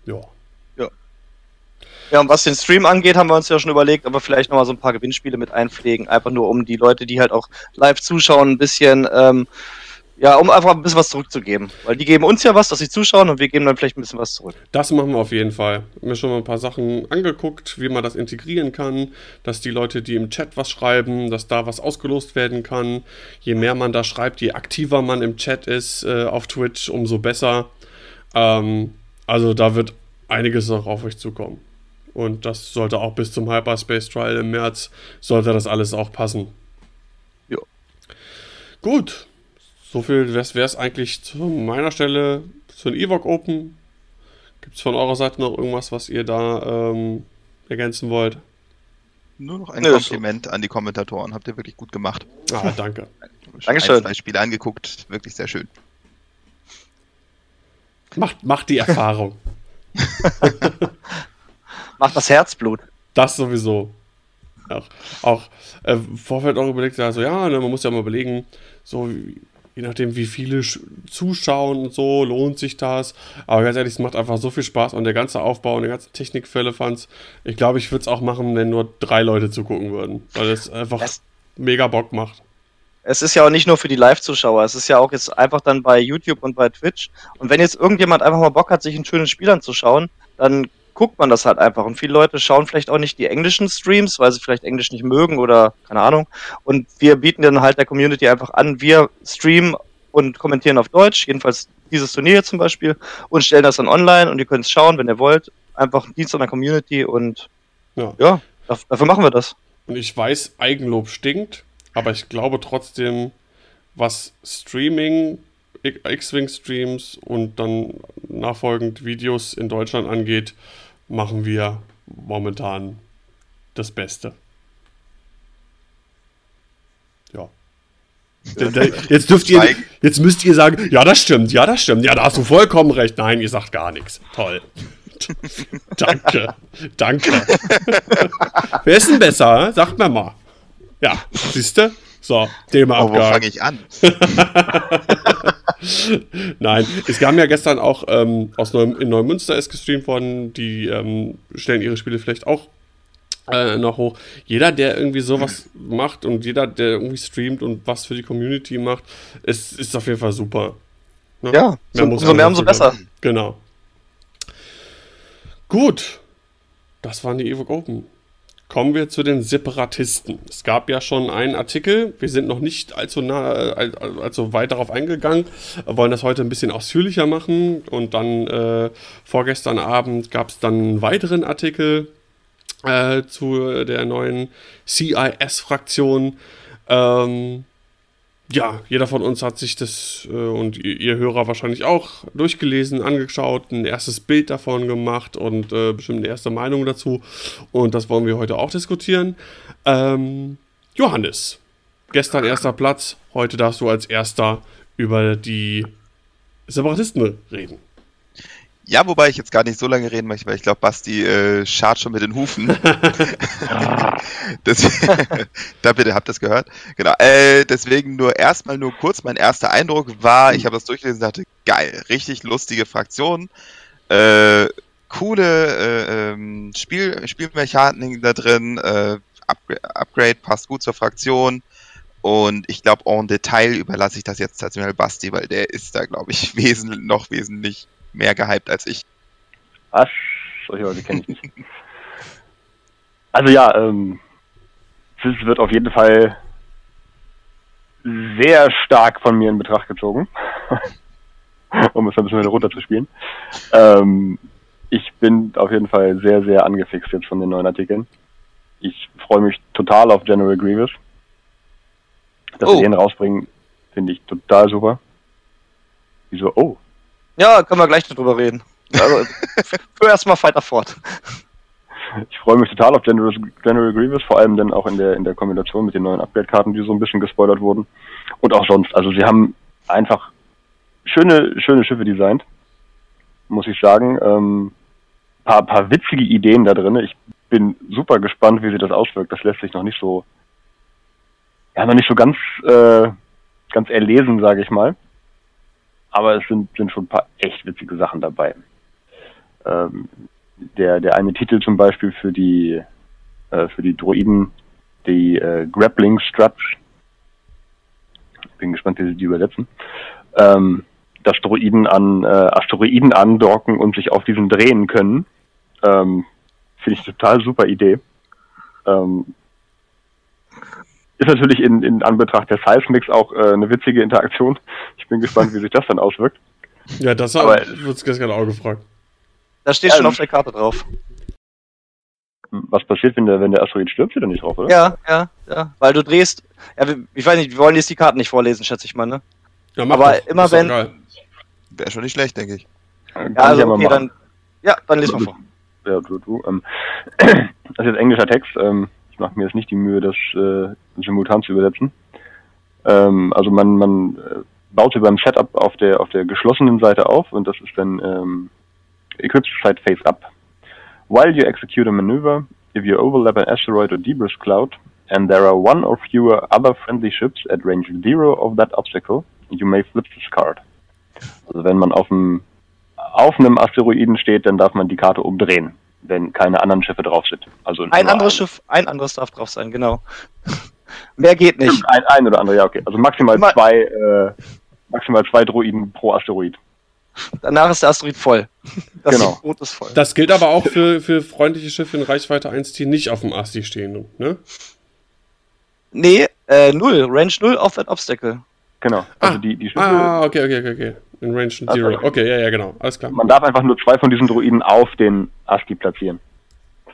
Ja. Ja, und was den Stream angeht, haben wir uns ja schon überlegt, aber vielleicht nochmal so ein paar Gewinnspiele mit einpflegen, einfach nur um die Leute, die halt auch live zuschauen, ein bisschen, ähm, ja, um einfach ein bisschen was zurückzugeben. Weil die geben uns ja was, dass sie zuschauen und wir geben dann vielleicht ein bisschen was zurück. Das machen wir auf jeden Fall. Wir haben mir schon mal ein paar Sachen angeguckt, wie man das integrieren kann, dass die Leute, die im Chat was schreiben, dass da was ausgelost werden kann. Je mehr man da schreibt, je aktiver man im Chat ist äh, auf Twitch, umso besser. Ähm, also da wird einiges noch auf euch zukommen. Und das sollte auch bis zum Hyperspace Trial im März, sollte das alles auch passen. Ja. Gut. So viel wäre es eigentlich zu meiner Stelle zu den Evoc Open. Gibt es von eurer Seite noch irgendwas, was ihr da ähm, ergänzen wollt? Nur noch ein Nö, Kompliment so. an die Kommentatoren. Habt ihr wirklich gut gemacht. Ah, danke. Dankeschön. Ein, zwei Spiele angeguckt. Wirklich sehr schön. Macht, macht die Erfahrung. macht das Herzblut. Das sowieso. Auch, auch äh, Vorfeld auch überlegt, also ja, ne, man muss ja mal überlegen, so je nachdem, wie viele zuschauen und so, lohnt sich das. Aber ganz ehrlich, es macht einfach so viel Spaß und der ganze Aufbau und der ganze Technikfälle fand's. Ich glaube, ich würde es auch machen, wenn nur drei Leute zugucken würden, weil es einfach das mega Bock macht. Es ist ja auch nicht nur für die Live-Zuschauer, es ist ja auch jetzt einfach dann bei YouTube und bei Twitch. Und wenn jetzt irgendjemand einfach mal Bock hat, sich ein schönes Spiel anzuschauen, dann guckt man das halt einfach. Und viele Leute schauen vielleicht auch nicht die englischen Streams, weil sie vielleicht Englisch nicht mögen oder keine Ahnung. Und wir bieten dann halt der Community einfach an, wir streamen und kommentieren auf Deutsch, jedenfalls dieses Turnier hier zum Beispiel, und stellen das dann online und ihr könnt es schauen, wenn ihr wollt. Einfach Dienst an der Community und ja, ja dafür machen wir das. Und ich weiß, Eigenlob stinkt, aber ich glaube trotzdem, was Streaming, X-Wing-Streams und dann nachfolgend Videos in Deutschland angeht, machen wir momentan das Beste. Ja. Jetzt dürft ihr, jetzt müsst ihr sagen, ja, das stimmt, ja, das stimmt, ja, da hast du vollkommen recht. Nein, ihr sagt gar nichts. Toll. danke, danke. Wer ist denn besser? Sagt mir mal. Ja, siehst du? So, Thema oh, Wo fange ich an? Nein, es kam ja gestern auch ähm, aus Neu in Neumünster ist gestreamt worden. Die ähm, stellen ihre Spiele vielleicht auch äh, noch hoch. Jeder, der irgendwie sowas macht und jeder, der irgendwie streamt und was für die Community macht, ist, ist auf jeden Fall super. Ne? Ja, mehr so, umso mehr, umso besser. Genau. Gut. Das waren die Evoque Open. Kommen wir zu den Separatisten. Es gab ja schon einen Artikel, wir sind noch nicht allzu, nah, allzu weit darauf eingegangen, wollen das heute ein bisschen ausführlicher machen und dann äh, vorgestern Abend gab es dann einen weiteren Artikel äh, zu der neuen CIS-Fraktion. Ähm, ja, jeder von uns hat sich das äh, und ihr, ihr, Hörer wahrscheinlich auch durchgelesen, angeschaut, ein erstes Bild davon gemacht und äh, bestimmt eine erste Meinung dazu. Und das wollen wir heute auch diskutieren. Ähm, Johannes, gestern erster Platz, heute darfst du als erster über die Separatisten reden. Ja, wobei ich jetzt gar nicht so lange reden möchte, weil ich glaube, Basti äh, schart schon mit den Hufen. das, da bitte, habt ihr das gehört? Genau. Äh, deswegen nur erstmal nur kurz, mein erster Eindruck war, ich habe das durchgelesen und dachte, geil, richtig lustige Fraktion. Äh, coole äh, ähm, Spiel, Spielmechaniken da drin, äh, Upgrade passt gut zur Fraktion. Und ich glaube, en Detail überlasse ich das jetzt tatsächlich Basti, weil der ist da, glaube ich, wesentlich, noch wesentlich mehr gehypt als ich. Was? Solche Leute kenne ich nicht. also ja, ähm, es wird auf jeden Fall sehr stark von mir in Betracht gezogen, um es ein bisschen wieder runterzuspielen. Ähm, ich bin auf jeden Fall sehr, sehr angefixt jetzt von den neuen Artikeln. Ich freue mich total auf General Grievous. Dass oh. sie den rausbringen, finde ich total super. Wieso? Oh, ja, können wir gleich drüber reden. Also, für erstmal weiter fort. Ich freue mich total auf General, General Grievous, vor allem dann auch in der, in der Kombination mit den neuen Upgrade-Karten, die so ein bisschen gespoilert wurden. Und auch sonst. Also sie haben einfach schöne, schöne Schiffe designt, muss ich sagen. Ähm, paar, paar witzige Ideen da drin. Ich bin super gespannt, wie sich das auswirkt. Das lässt sich noch nicht so, ja, noch nicht so ganz, äh, ganz erlesen, sage ich mal aber es sind, sind schon ein paar echt witzige Sachen dabei. Ähm, der, der eine Titel zum Beispiel für die, äh, für die Droiden, die äh, Grappling Struts, bin gespannt, wie sie die übersetzen, ähm, dass Droiden an äh, Asteroiden andocken und sich auf diesen drehen können. Ähm, Finde ich total super Idee. Ähm, ist natürlich in, in Anbetracht der Seismix auch äh, eine witzige Interaktion. Ich bin gespannt, wie sich das dann auswirkt. Ja, das wird es gestern auch gefragt. Da steht schon auf der Karte drauf. Was passiert, wenn der, wenn der Asteroid stirbt, steht da nicht drauf, oder? Ja, ja, ja. Weil du drehst. Ja, ich weiß nicht, wir wollen jetzt die Karten nicht vorlesen, schätze ich mal, ne? Ja, mach Aber doch. immer wenn. Wäre schon nicht schlecht, denke ich. Ja, also, okay, dann. Ja, dann lesen wir vor. Ja, du, du. Ähm, das ist jetzt englischer Text. Ähm, ich mache mir jetzt nicht die Mühe, das äh, simultan zu übersetzen. Ähm, also man, man äh, baut sie beim Setup auf der auf der geschlossenen Seite auf und das ist dann ähm, Equipped Side Face Up. While you execute a maneuver, if you overlap an asteroid or debris cloud and there are one or fewer other friendly ships at range zero of that obstacle, you may flip this card. Also wenn man auf dem auf einem Asteroiden steht, dann darf man die Karte umdrehen wenn keine anderen Schiffe drauf sind. Also ein anderes Schiff, ein anderes darf drauf sein, genau. Mehr geht nicht. Ein, ein oder andere, ja, okay. Also maximal Immer zwei, äh, maximal zwei Droiden pro Asteroid. Danach ist der Asteroid voll. Das genau. Boot ist voll. Das gilt aber auch für, für freundliche Schiffe in Reichweite 1, die nicht auf dem Asti stehen, ne? Nee, äh, null. Range 0 auf that Obstacle. Genau. Also ah, die, die Schiffe. Ah, okay, okay, okay, okay. In Range Zero. Also, okay, ja, ja, genau. Alles klar. Man darf einfach nur zwei von diesen Droiden auf den ASCII platzieren.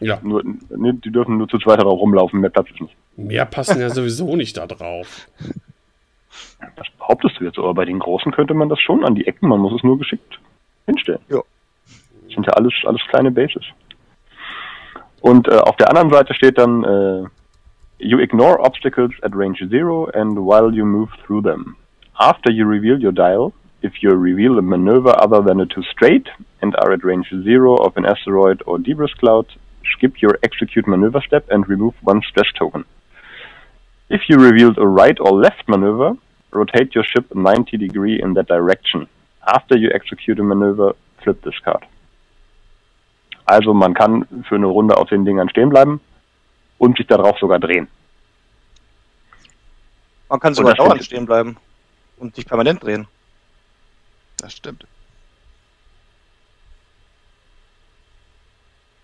Ja. Nur, ne, die dürfen nur zu zweit darauf rumlaufen, mehr Platz ist nicht. Mehr passen ja sowieso nicht da drauf. Das behauptest du jetzt, aber bei den Großen könnte man das schon an die Ecken, man muss es nur geschickt hinstellen. Ja. Das sind ja alles, alles kleine Bases. Und äh, auf der anderen Seite steht dann, äh, you ignore obstacles at range zero and while you move through them. After you reveal your dial, if you reveal a maneuver other than a two straight and are at range zero of an asteroid or debris cloud, skip your execute maneuver step and remove one stress token. If you revealed a right or left maneuver, rotate your ship 90 degree in that direction. After you execute a maneuver, flip this card. Also man kann für eine Runde auf den Dingern stehen bleiben und sich darauf sogar drehen. Man kann sogar dauernd stehen bleiben und sich permanent drehen. Das stimmt.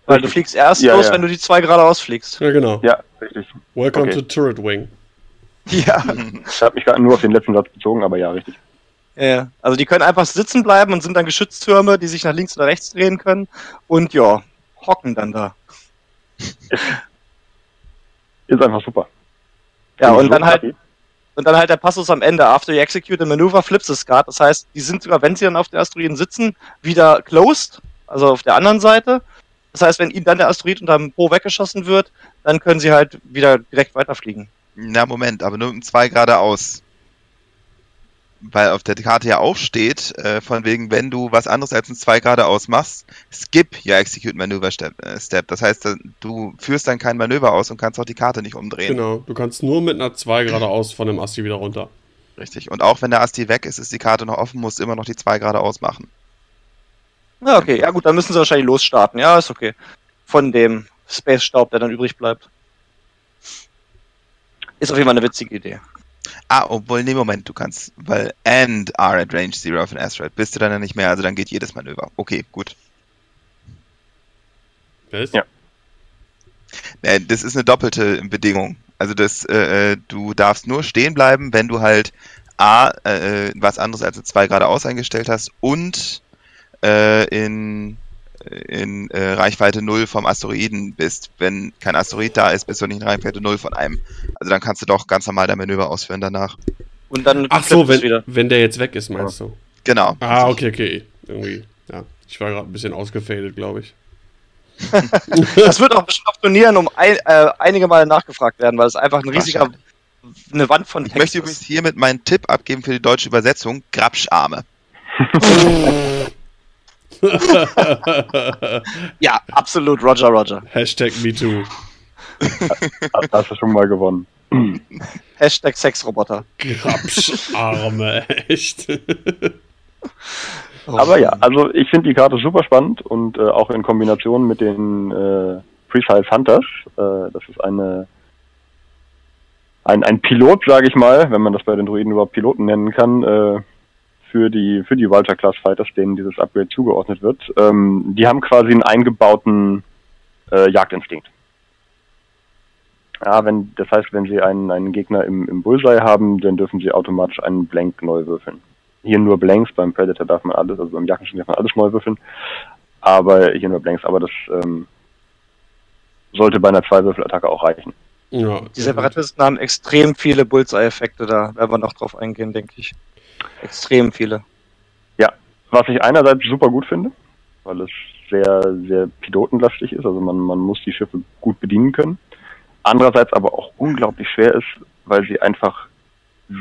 Weil du fliegst erst Ja, los, ja. wenn du die zwei geradeaus fliegst. Ja, genau. Ja, richtig. Welcome Okay. to Turret Wing. Ja. Ich habe mich gerade nur auf den letzten Satz bezogen, aber ja, richtig. ja. Also die können einfach sitzen bleiben und sind dann Geschütztürme, die sich nach links oder rechts drehen können. Und ja, hocken dann da. Ist einfach super. Ja, und dann halt happy. Und dann halt der Passus am Ende, after you execute a maneuver, flips the SCART. Das heißt, die sind sogar, wenn sie dann auf den Asteroiden sitzen, wieder closed, also auf der anderen Seite. Das heißt, wenn ihnen dann der Asteroid unter dem Po weggeschossen wird, dann können sie halt wieder direkt weiterfliegen. Na, Moment, aber nur um zwei geradeaus. Weil auf der Karte ja auch steht, äh, von wegen, wenn du was anderes als ein zwei geradeaus machst, skip your execute maneuver step. Äh, step. Das heißt, du führst dann kein Manöver aus und kannst auch die Karte nicht umdrehen. Genau. Du kannst nur mit einer 2 geradeaus von dem Asti wieder runter. Richtig. Und auch wenn der Asti weg ist, ist die Karte noch offen, musst du immer noch die zwei geradeaus machen. Ja, okay. Ja gut, dann müssen sie wahrscheinlich losstarten. Ja, ist okay. Von dem Space-Staub, der dann übrig bleibt. Ist auf jeden Fall eine witzige Idee. Ah, obwohl, nee, Moment, du kannst, weil and are at range zero of an asteroid, bist du dann ja nicht mehr, also dann geht jedes Manöver. Okay, gut. Was? Ja. Äh, das ist eine doppelte Bedingung. Also das, äh, äh, du darfst nur stehen bleiben, wenn du halt A, äh, äh, was anderes als eine 2 geradeaus eingestellt hast und äh, in, in äh, Reichweite 0 vom Asteroiden bist. Wenn kein Asteroid da ist, bist du nicht in Reichweite 0 von einem. Also dann kannst du doch ganz normal dein Manöver ausführen danach. Und dann Ach so, flippt es wenn, wenn der jetzt weg ist, meinst du? Genau. Ah, okay, okay. Irgendwie, ja. Ich war gerade ein bisschen ausgefadet, glaube ich. Das wird auch bestimmt auf Turnieren um ein, äh, einige Male nachgefragt werden, weil es einfach ein riesiger, eine Wand von Ich Text möchte übrigens hiermit meinen Tipp abgeben für die deutsche Übersetzung. Grabscharme. Ja, absolut, Roger, Roger. Hashtag MeToo. Hast, hast du schon mal gewonnen. Hashtag Sexroboter. Grabscharme, echt. Aber ja, also ich finde die Karte super spannend und äh, auch in Kombination mit den äh, Precise Hunters. Äh, das ist eine ein, ein Pilot, sage ich mal, wenn man das bei den Druiden überhaupt Piloten nennen kann, äh, für die für die Vulture Class Fighters, denen dieses Upgrade zugeordnet wird. Ähm, die haben quasi einen eingebauten äh, Jagdinstinkt. Ja, wenn das heißt, wenn sie einen, einen Gegner im, im Bullseye haben, dann dürfen sie automatisch einen Blank neu würfeln hier nur Blanks, beim Predator darf man alles, also beim Jagdschein darf man alles neu würfeln, aber hier nur Blanks, aber das ähm, sollte bei einer Zwei-Würfel-Attacke auch reichen. Ja, Die Separatisten haben extrem viele Bullseye-Effekte, da werden wir noch drauf eingehen, denke ich. Extrem viele. Was ich einerseits super gut finde, weil es sehr, sehr pilotenlastig ist, also man, man muss die Schiffe gut bedienen können. Andererseits aber auch unglaublich schwer ist, weil sie einfach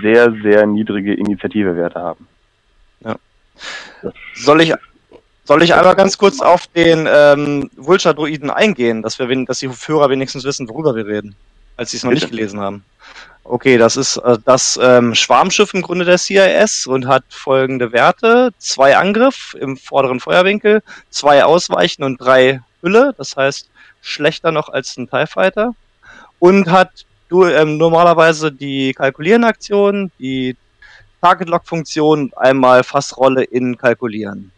sehr, sehr niedrige Initiativewerte haben. Ja. Soll ich, soll ich einmal ganz kurz auf den ähm, Vulture-Druiden eingehen, dass, wir, dass die Hörer wenigstens wissen, worüber wir reden, als sie es noch Bitte. nicht gelesen haben? Okay, das ist äh, das ähm, Schwarmschiff im Grunde der CIS und hat folgende Werte. Zwei Angriff im vorderen Feuerwinkel, zwei Ausweichen und drei Hülle, das heißt schlechter noch als ein TIE Fighter. Und hat du, ähm, normalerweise die Kalkulieren-Aktion, die Target-Lock-Funktion und einmal Fassrolle in Kalkulieren.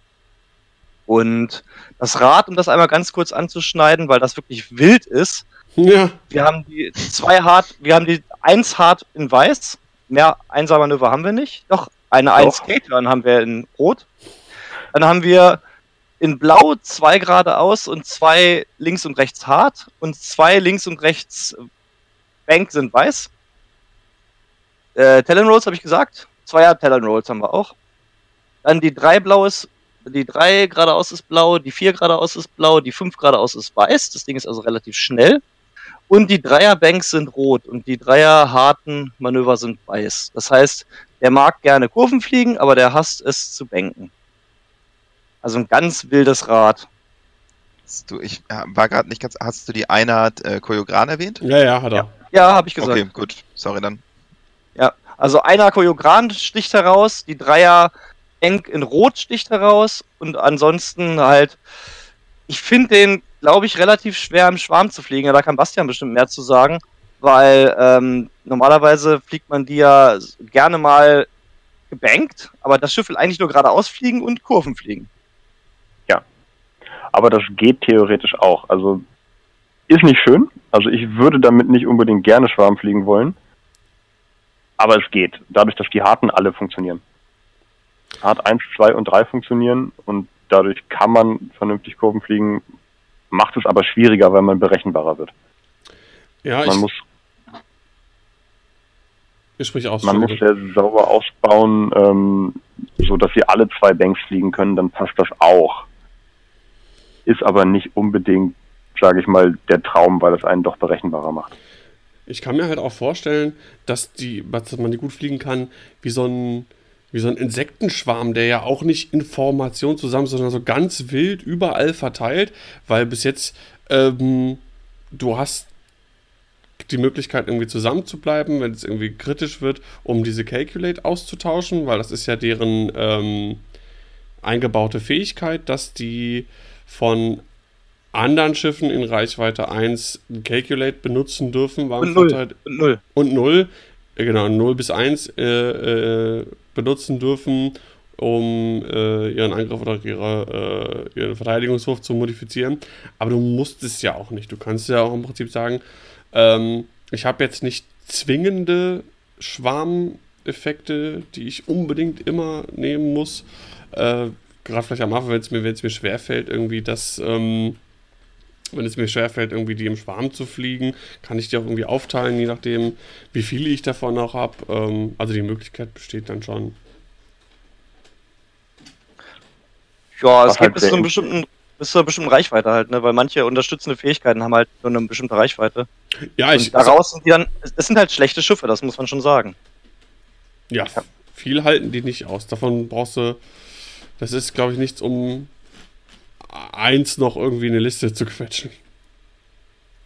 Und das Rad, um das einmal ganz kurz anzuschneiden, weil das wirklich wild ist, Ja, wir haben die zwei hart, wir haben die eins hart in weiß. Mehr Einser-Manöver haben wir nicht. Doch, eine eins Doch. K-Turn haben wir in rot. Dann haben wir in blau zwei geradeaus und zwei links und rechts hart und zwei links und rechts Bank sind weiß. Äh, Talon Rolls habe ich gesagt. Zwei Talon Rolls haben wir auch. Dann die drei blau ist, die drei geradeaus ist blau, die vier geradeaus ist blau, die fünf geradeaus ist weiß. Das Ding ist also relativ schnell. Und die Dreierbanks sind rot und die Dreier harten Manöver sind weiß. Das heißt, der mag gerne Kurven fliegen, aber der hasst es zu banken. Also ein ganz wildes Rad. Hast Du, ich äh, war gerade nicht ganz. Hast du die Einheit äh, Choreogran erwähnt? ja, ja, hat er. Ja, habe ich gesagt. Okay, gut. Sorry dann. Ja, also einer Choreogran sticht heraus, die Dreier Bank in Rot sticht heraus und ansonsten halt, ich finde den, glaube ich, relativ schwer im Schwarm zu fliegen. Ja, da kann Bastian bestimmt mehr zu sagen, weil ähm, normalerweise fliegt man die ja gerne mal gebankt, aber das Schiff will eigentlich nur geradeaus fliegen und Kurven fliegen. Aber das geht theoretisch auch. Also ist nicht schön. Also ich würde damit nicht unbedingt gerne Schwarm fliegen wollen. Aber es geht. Dadurch, dass die Harten alle funktionieren. Hart 1, 2 und 3 funktionieren und dadurch kann man vernünftig Kurven fliegen, macht es aber schwieriger, weil man berechenbarer wird. Ja, man ich, muss, ich sprich aus. man muss sehr sauber ausbauen, ähm, so dass sie alle zwei Banks fliegen können, dann passt das auch. Ist aber nicht unbedingt, sage ich mal, der Traum, weil das einen doch berechenbarer macht. Ich kann mir halt auch vorstellen, dass, die, dass man die gut fliegen kann, wie so ein, wie so ein Insektenschwarm, der ja auch nicht in Formation zusammen, sondern so ganz wild überall verteilt, weil bis jetzt ähm, du hast die Möglichkeit, irgendwie zusammen zu bleiben, wenn es irgendwie kritisch wird, um diese Calculate auszutauschen, weil das ist ja deren ähm, eingebaute Fähigkeit, dass die von anderen Schiffen in Reichweite 1 Calculate benutzen dürfen. Und 0. Und 0. Und 0, äh, genau, 0 bis 1 äh, äh, benutzen dürfen, um äh, ihren Angriff oder ihre, äh, ihren Verteidigungswurf zu modifizieren. Aber du musst es ja auch nicht. Du kannst ja auch im Prinzip sagen, ähm, ich habe jetzt nicht zwingende Schwarmeffekte, die ich unbedingt immer nehmen muss. Äh, Gerade vielleicht am Anfang, wenn es mir, mir schwerfällt, irgendwie das. Ähm, wenn es mir schwerfällt, irgendwie die im Schwarm zu fliegen, kann ich die auch irgendwie aufteilen, je nachdem, wie viele ich davon auch habe. Ähm, also die Möglichkeit besteht dann schon. Ja, es Was geht bis zu, einem bestimmten, bis zu einer bestimmten Reichweite halt, ne? Weil manche unterstützende Fähigkeiten haben halt nur eine bestimmte Reichweite. Ja, ich. Und daraus sind die dann, es sind halt schlechte Schiffe, das muss man schon sagen. Ja, viel halten die nicht aus. Davon brauchst du. Das ist, glaube ich, nichts, um eins noch irgendwie in eine Liste zu quetschen.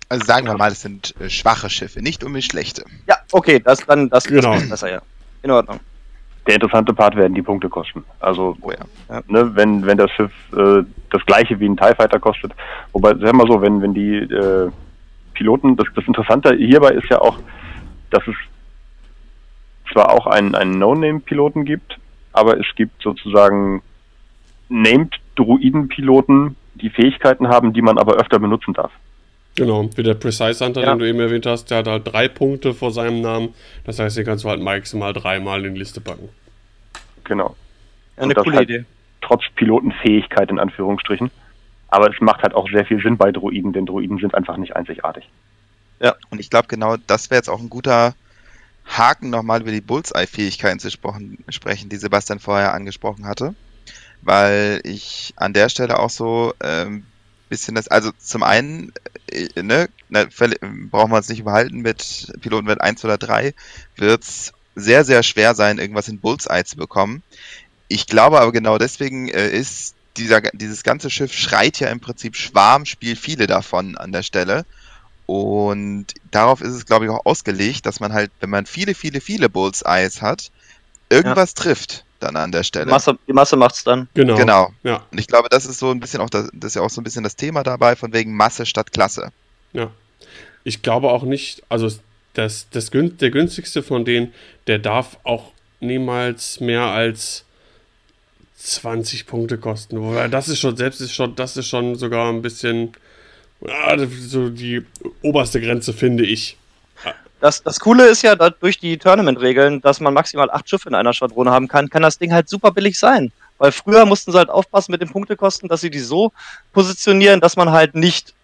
Also sagen wir mal, es sind äh, schwache Schiffe, nicht unbedingt schlechte. Ja, okay, das dann, das Genau. ist besser, ja. In Ordnung. Der interessante Part werden die Punkte kosten. Also Oh ja. ne, wenn, wenn das Schiff äh, das gleiche wie ein TIE Fighter kostet. Wobei, sagen wir mal so, wenn, wenn die äh, Piloten, das, das Interessante hierbei ist ja auch, dass es zwar auch einen, einen No-Name-Piloten gibt, aber es gibt sozusagen Named Druiden-Piloten, die Fähigkeiten haben, die man aber öfter benutzen darf. Genau, wie der Precise Hunter, Ja. den du eben erwähnt hast, der hat halt drei Punkte vor seinem Namen. Das heißt, den kannst du halt maximal dreimal in die Liste packen. Genau. Ja, eine coole halt- Idee. Trotz Pilotenfähigkeit in Anführungsstrichen. Aber es macht halt auch sehr viel Sinn bei Druiden, denn Druiden sind einfach nicht einzigartig. Und ich glaube, genau das wäre jetzt auch ein guter Haken, nochmal über die Bullseye-Fähigkeiten zu sprechen, die Sebastian vorher angesprochen hatte. Weil ich an der Stelle auch so ähm, bisschen das, also zum einen, äh, ne, völlig- brauchen wir uns nicht überhalten mit Pilotenwert 1 oder 3, wird's sehr, sehr schwer sein, irgendwas in Bullseye zu bekommen. Ich glaube aber genau deswegen äh, ist dieser, dieses ganze Schiff schreit ja im Prinzip Schwarm, spielt viele davon an der Stelle. Und darauf ist es, glaube ich, auch ausgelegt, dass man halt, wenn man viele, viele, viele Bullseyes hat, irgendwas trifft dann an der Die Stelle. Masse, die Masse macht's dann. Genau. Genau. Ja, Und ich glaube, das ist so ein bisschen auch das, das ist ja auch so ein bisschen das Thema dabei, von wegen Masse statt Klasse. ja. Ich glaube auch nicht, also das, das, der günstigste von denen, der darf auch niemals mehr als 20 Punkte kosten. Wobei das ist schon, selbst ist schon, das ist schon sogar ein bisschen ah, so die oberste Grenze, finde ich. Das, das Coole ist ja, durch die Tournament-Regeln, dass man maximal acht Schiffe in einer Schwadrone haben kann, kann das Ding halt super billig sein. Weil früher mussten sie halt aufpassen mit den Punktekosten, dass sie die so positionieren, dass man halt nicht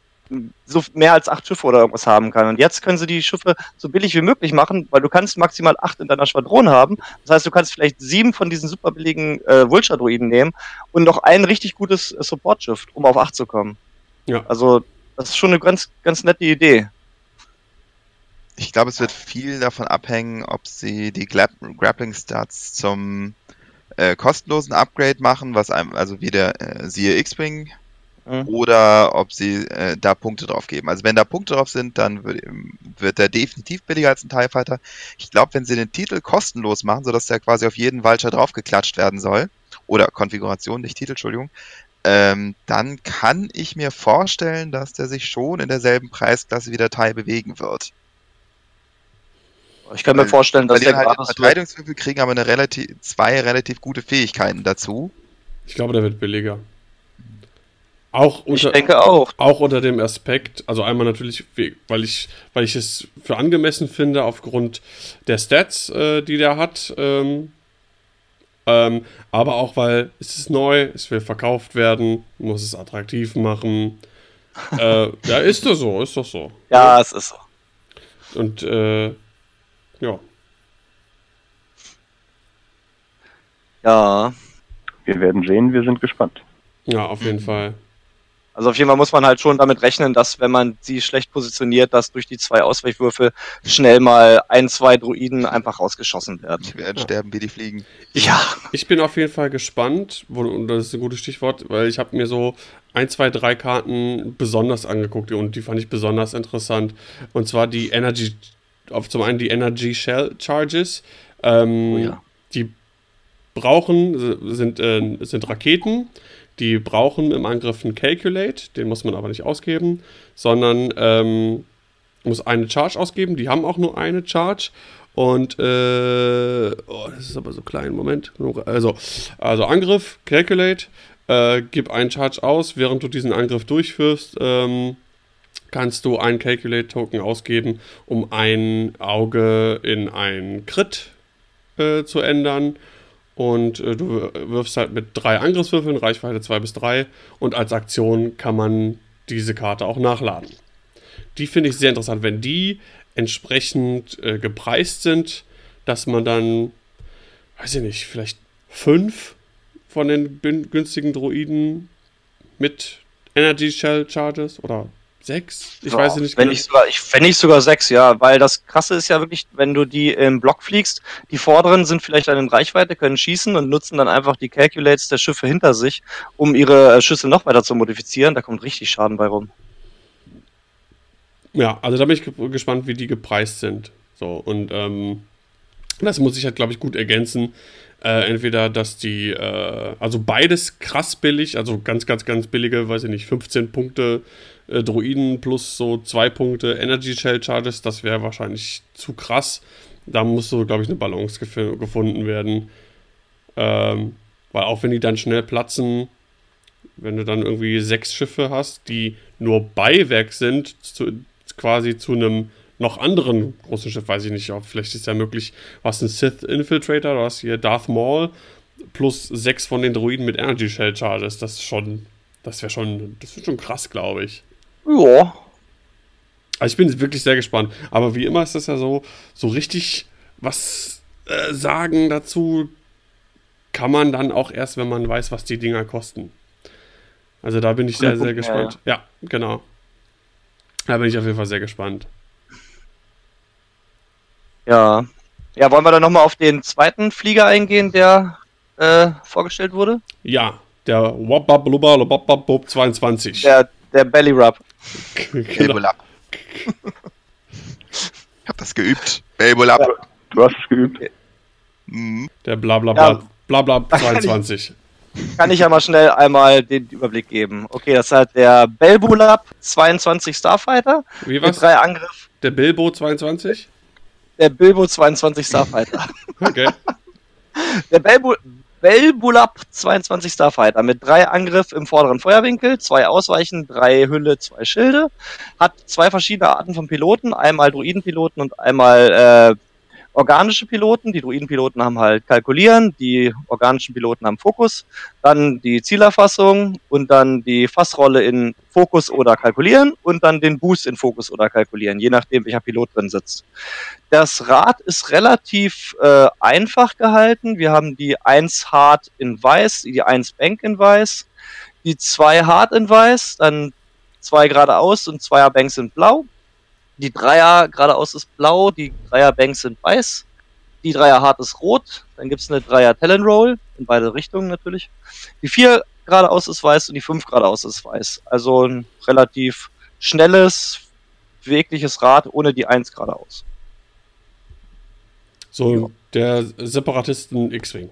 so mehr als acht Schiffe oder irgendwas haben kann. Und jetzt können sie die Schiffe so billig wie möglich machen, weil du kannst maximal acht in deiner Schwadrone haben. Das heißt, du kannst vielleicht sieben von diesen super billigen äh, Vulture-Druiden nehmen und noch ein richtig gutes äh, Support-Schiff, um auf acht zu kommen. Ja. Also, das ist schon eine ganz, ganz nette Idee. Ich glaube, es wird viel davon abhängen, ob sie die Gla Grappling Stats zum äh, kostenlosen Upgrade machen, was einem, also wie der äh, siehe X-Wing, Mhm. oder ob sie äh, da Punkte drauf geben. Also wenn da Punkte drauf sind, dann wird, wird der definitiv billiger als ein TIE Fighter. Ich glaube, wenn sie den Titel kostenlos machen, sodass der quasi auf jeden Vulture draufgeklatscht werden soll, oder Konfiguration, nicht Titel, Entschuldigung, ähm, dann kann ich mir vorstellen, dass der sich schon in derselben Preisklasse wie der TIE bewegen wird. Ich kann mir vorstellen, dass Weil die der halt. Verteidigungswürfel kriegen aber eine relativ, zwei relativ gute Fähigkeiten dazu. Ich glaube, der wird billiger. Auch Ich unter, denke auch. auch unter dem Aspekt, also einmal natürlich, we- weil ich, weil ich es für angemessen finde, aufgrund der Stats, äh, die der hat. Ähm, ähm, aber auch, weil es ist neu, es will verkauft werden, muss es attraktiv machen. äh, ja, ist doch so, ist doch so. Ja, es ist so. Und äh, ja, Ja. Wir werden sehen, wir sind gespannt. ja, auf jeden Fall. Also auf jeden Fall muss man halt schon damit rechnen, dass wenn man sie schlecht positioniert, dass durch die zwei Ausweichwürfel schnell mal ein, zwei Druiden einfach rausgeschossen werden. Die werden sterben wie die Fliegen. Ja. Ich bin auf jeden Fall gespannt, und das ist ein gutes Stichwort, weil ich habe mir so ein, zwei, drei Karten besonders angeguckt und die fand ich besonders interessant. Und zwar die Energy, auf zum einen die Energy Shell Charges. Ähm, Oh ja. Die brauchen, sind, äh, sind Raketen, die brauchen im Angriff einen Calculate, den muss man aber nicht ausgeben, sondern ähm, muss eine Charge ausgeben. Die haben auch nur eine Charge. Und, äh, oh, das ist aber so klein, Moment. Also, also Angriff, Calculate, äh, gib einen Charge aus, während du diesen Angriff durchführst, ähm, kannst du einen Calculate-Token ausgeben, um ein Auge in ein Crit äh, zu ändern. Und äh, du wirfst halt mit drei Angriffswürfeln, Reichweite 2 bis 3. Und als Aktion kann man diese Karte auch nachladen. Die finde ich sehr interessant, wenn die entsprechend äh, gepreist sind, dass man dann, weiß ich nicht, vielleicht fünf von den günstigen Droiden mit Energy Shell Charges oder sechs? Ich weiß es nicht Wenn genau. ich sogar, ich, wenn nicht sogar sechs, ja, weil das krasse ist ja wirklich, wenn du die im Block fliegst, die vorderen sind vielleicht dann in Reichweite, können schießen und nutzen dann einfach die Calculates der Schiffe hinter sich, um ihre äh, Schüsse noch weiter zu modifizieren. Da kommt richtig Schaden bei rum. Ja, also da bin ich ge- gespannt, wie die gepreist sind. So, und ähm, das muss ich halt, glaube ich, gut ergänzen. Äh, entweder, dass die, äh, also beides krass billig, also ganz, ganz, ganz billige, weiß ich nicht, 15 Punkte äh, Droiden plus so 2 Punkte Energy Shell Charges, das wäre wahrscheinlich zu krass. Da muss so, glaube ich, eine Balance gef gefunden werden. Ähm, weil auch wenn die dann schnell platzen, wenn du dann irgendwie sechs Schiffe hast, die nur Beiwerk sind, zu, quasi zu einem noch anderen großen Schiff, weiß ich nicht, ob vielleicht ist ja möglich, was ein Sith Infiltrator, du hast hier Darth Maul plus sechs von den Droiden mit Energy Shell Charges, das ist schon, das wäre schon, das wird schon krass, glaube ich. Ja. Also ich bin wirklich sehr gespannt. Aber wie immer ist das ja so, so richtig was äh, sagen dazu kann man dann auch erst, wenn man weiß, was die Dinger kosten. Also da bin ich sehr, sehr gespannt. Ja, genau. Da bin ich auf jeden Fall sehr gespannt. Ja. Ja, wollen wir dann nochmal auf den zweiten Flieger eingehen, der äh, vorgestellt wurde? Ja, der Wabbablubba Lobabbabub 22. Der, der Belly Rub. genau. Babelab. ich hab das geübt. Babelab. Du hast es geübt. Mhm. Der Blablabla Ja. Blabla kann ich- 22. Kann ich ja mal schnell einmal den Überblick geben. Okay, das ist halt der Belbulab 22 Starfighter Wie mit was? drei Angriff. Der Bilbo 22? Der Bilbo 22 Starfighter. Okay. Der Belbu Belbulab 22 Starfighter mit drei Angriff im vorderen Feuerwinkel, zwei Ausweichen, drei Hülle, zwei Schilde. Hat zwei verschiedene Arten von Piloten, einmal Druidenpiloten und einmal äh, organische Piloten. Die Druidenpiloten haben halt Kalkulieren, die organischen Piloten haben Fokus, dann die Zielerfassung und dann die Fassrolle in Fokus oder Kalkulieren und dann den Boost in Fokus oder Kalkulieren, je nachdem welcher Pilot drin sitzt. Das Rad ist relativ äh, einfach gehalten. Wir haben die 1 Hard in Weiß, die 1 Bank in Weiß, die 2 Hard in Weiß, dann zwei geradeaus und zweier Banks sind blau. Die Dreier geradeaus ist blau, die Dreier Banks sind weiß, die Dreier Hard ist rot, dann gibt's eine Dreier Talon Roll, in beide Richtungen natürlich. Die 4 geradeaus ist weiß und die 5 geradeaus ist weiß. Also ein relativ schnelles, bewegliches Rad ohne die 1 geradeaus. So der Separatisten X-Wing.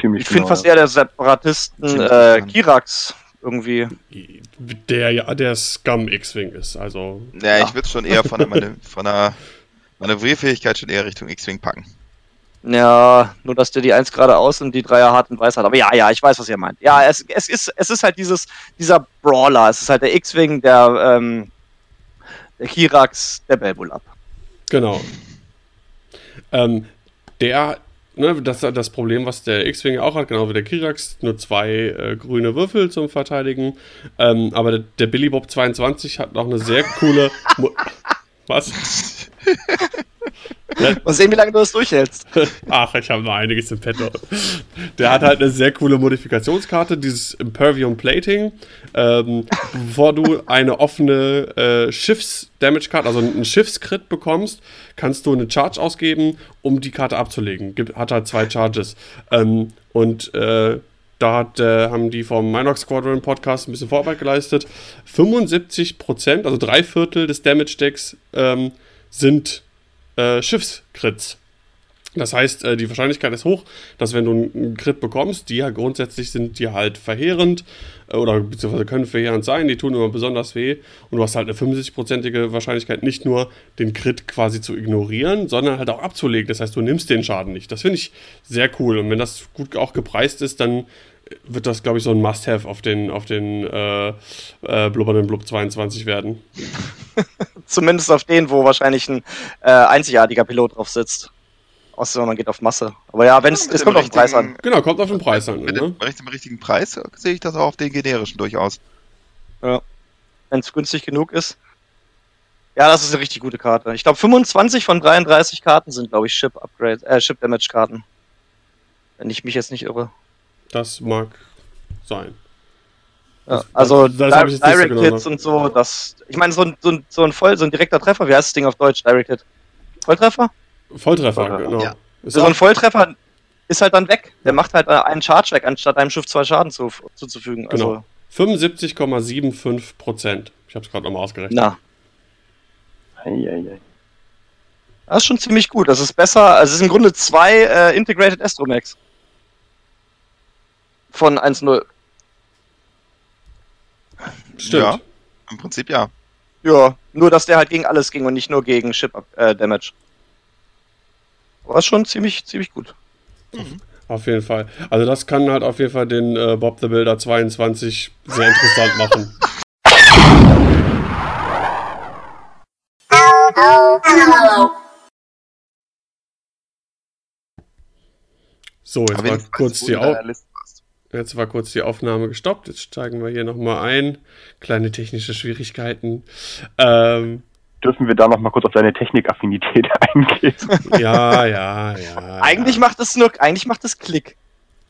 Ziemlich Ich finde genau, fast ja. eher der Separatisten äh. Kirax irgendwie. Der ja der Scum X-Wing ist. Also Ja, ich würde schon eher von der, von der Manövrierfähigkeit schon eher Richtung X-Wing packen. Ja, nur dass der die 1 geradeaus und die 3er harten Preis hat. Aber ja, ja, ich weiß, was ihr meint. Ja, es, es, ist, es ist halt dieses, dieser Brawler. Es ist halt der X-Wing, der, ähm, der Kirax, der Belbulab. Genau. Ähm, der, ne, das ist das Problem, was der X-Wing auch hat, genau wie der Kirax, nur zwei äh, grüne Würfel zum Verteidigen. Ähm, aber der, der Billy Bob 22 hat noch eine sehr coole. Mo was? Mal sehen, wie lange du das durchhältst. Ach, ich habe noch einiges im Petto. Der hat halt eine sehr coole Modifikationskarte, dieses Impervium Plating. Ähm, bevor du eine offene äh, Schiffs-Damage-Karte, also einen Schiffskrit bekommst, kannst du eine Charge ausgeben, um die Karte abzulegen. Gibt, hat halt zwei Charges. Ähm, und äh, da hat, äh, haben die vom Minox Squadron Podcast ein bisschen Vorarbeit geleistet. 75%, also drei Viertel des Damage-Decks ähm, sind äh, Schiffskrits. Das heißt, äh, die Wahrscheinlichkeit ist hoch, dass wenn du einen Crit bekommst, die ja grundsätzlich sind die halt verheerend äh, oder beziehungsweise können verheerend sein, die tun immer besonders weh und du hast halt eine 75-prozentige Wahrscheinlichkeit, nicht nur den Crit quasi zu ignorieren, sondern halt auch abzulegen. Das heißt, du nimmst den Schaden nicht. Das finde ich sehr cool und wenn das gut auch gepreist ist, dann wird das, glaube ich, so ein Must-Have auf den, auf den äh, äh, blubbernden Blub 22 werden. Zumindest auf den, wo wahrscheinlich ein äh, einzigartiger Pilot drauf sitzt. Außer man geht auf Masse. Aber ja, wenn es dem kommt auf den Preis an. Genau, kommt auf den Preis an. Mit Ne? dem, mit dem richtigen Preis sehe ich das auch auf den generischen durchaus. Wenn es günstig genug ist. Ja, das ist eine richtig gute Karte. Ich glaube, 25 von 33 Karten sind, glaube ich, Ship Upgrade, äh, Ship Damage Karten. Wenn ich mich jetzt nicht irre. Das mag sein. Ja, Das- also das ich jetzt nicht so Direct genau Hits und so, das. Ich meine, so ein, so, ein, so ein voll, so ein direkter Treffer, wie heißt das Ding auf Deutsch? Direct Hit. Volltreffer? Volltreffer, genau. Ja. Ist So ein auch, Volltreffer ist halt dann weg. Der macht halt äh, einen Charge weg, anstatt einem Schiff zwei Schaden zu, zuzufügen. Also, Genau. 75,75 Prozent. Ich habe es gerade nochmal ausgerechnet. na, Eieiei. das ist schon ziemlich gut. Das ist besser. Also, es ist im Grunde zwei äh, Integrated Astromax. Von 1-0. Stimmt. Ja, im Prinzip ja. Ja, nur dass der halt gegen alles ging und nicht nur gegen Ship äh, Damage. War schon ziemlich, ziemlich gut. Auf jeden Fall. Also das kann halt auf jeden Fall den äh, Bob the Builder 22 sehr interessant machen. So, jetzt wenigstens kurz die wo jetzt war kurz die Aufnahme gestoppt. Jetzt steigen wir hier nochmal ein. Kleine technische Schwierigkeiten. Ähm, Dürfen wir da noch mal kurz auf deine Technikaffinität eingehen? ja, ja, ja. Eigentlich macht es nur, eigentlich macht es Klick.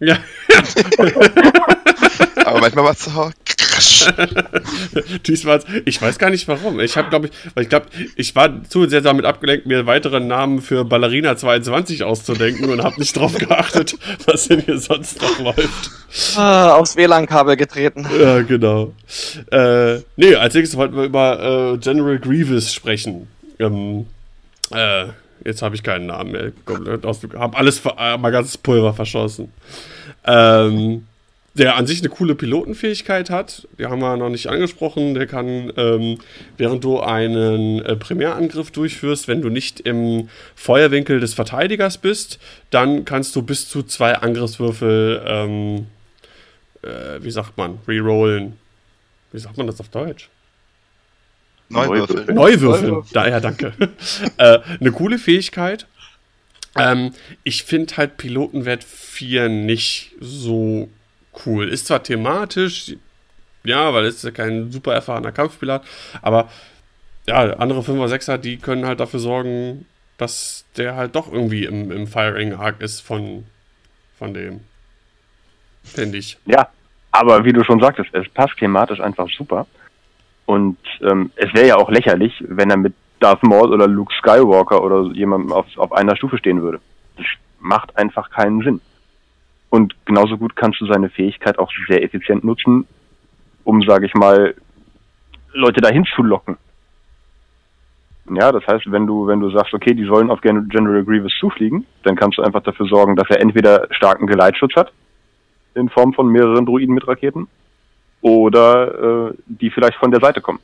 Ja. Aber manchmal war es so. Diesmal, ich weiß gar nicht warum. Ich habe, glaube ich, weil ich glaube, ich war zu sehr damit abgelenkt, mir weitere Namen für Ballerina 22 auszudenken und habe nicht drauf geachtet, was denn hier sonst noch läuft. Ah, aufs WLAN-Kabel getreten. Ja, genau. Äh, nee, als nächstes wollten wir über äh, General Grievous sprechen. Ähm, äh, jetzt habe ich keinen Namen mehr. Hab alles, ver- äh, mein ganzes Pulver verschossen. Ähm, der an sich eine coole Pilotenfähigkeit hat, die haben wir noch nicht angesprochen. Der kann, ähm, während du einen äh, Primärangriff durchführst, wenn du nicht im Feuerwinkel des Verteidigers bist, dann kannst du bis zu zwei Angriffswürfel, ähm, äh, wie sagt man, rerollen. Wie sagt man das auf Deutsch? Neuwürfel. Neuwürfel. Neuwürfeln. Neuwürfeln. Daher danke. äh, eine coole Fähigkeit. Ähm, ich finde halt Pilotenwert 4 nicht so cool. Ist zwar thematisch, ja, weil es ja kein super erfahrener Kampfpilot, aber ja, andere 5er, 6er, die können halt dafür sorgen, dass der halt doch irgendwie im, im Firing Arc ist von, von dem. Finde ich. Ja, aber wie du schon sagtest, es passt thematisch einfach super. Und ähm, es wäre ja auch lächerlich, wenn er mit Darth Maul oder Luke Skywalker oder jemandem auf, auf einer Stufe stehen würde. Das macht einfach keinen Sinn. Und genauso gut kannst du seine Fähigkeit auch sehr effizient nutzen, um, sage ich mal, Leute dahin zu locken. Ja, das heißt, wenn du, wenn du sagst, okay, die sollen auf Gen- General Grievous zufliegen, dann kannst du einfach dafür sorgen, dass er entweder starken Geleitschutz hat, in Form von mehreren Druiden mit Raketen, oder äh, die vielleicht von der Seite kommen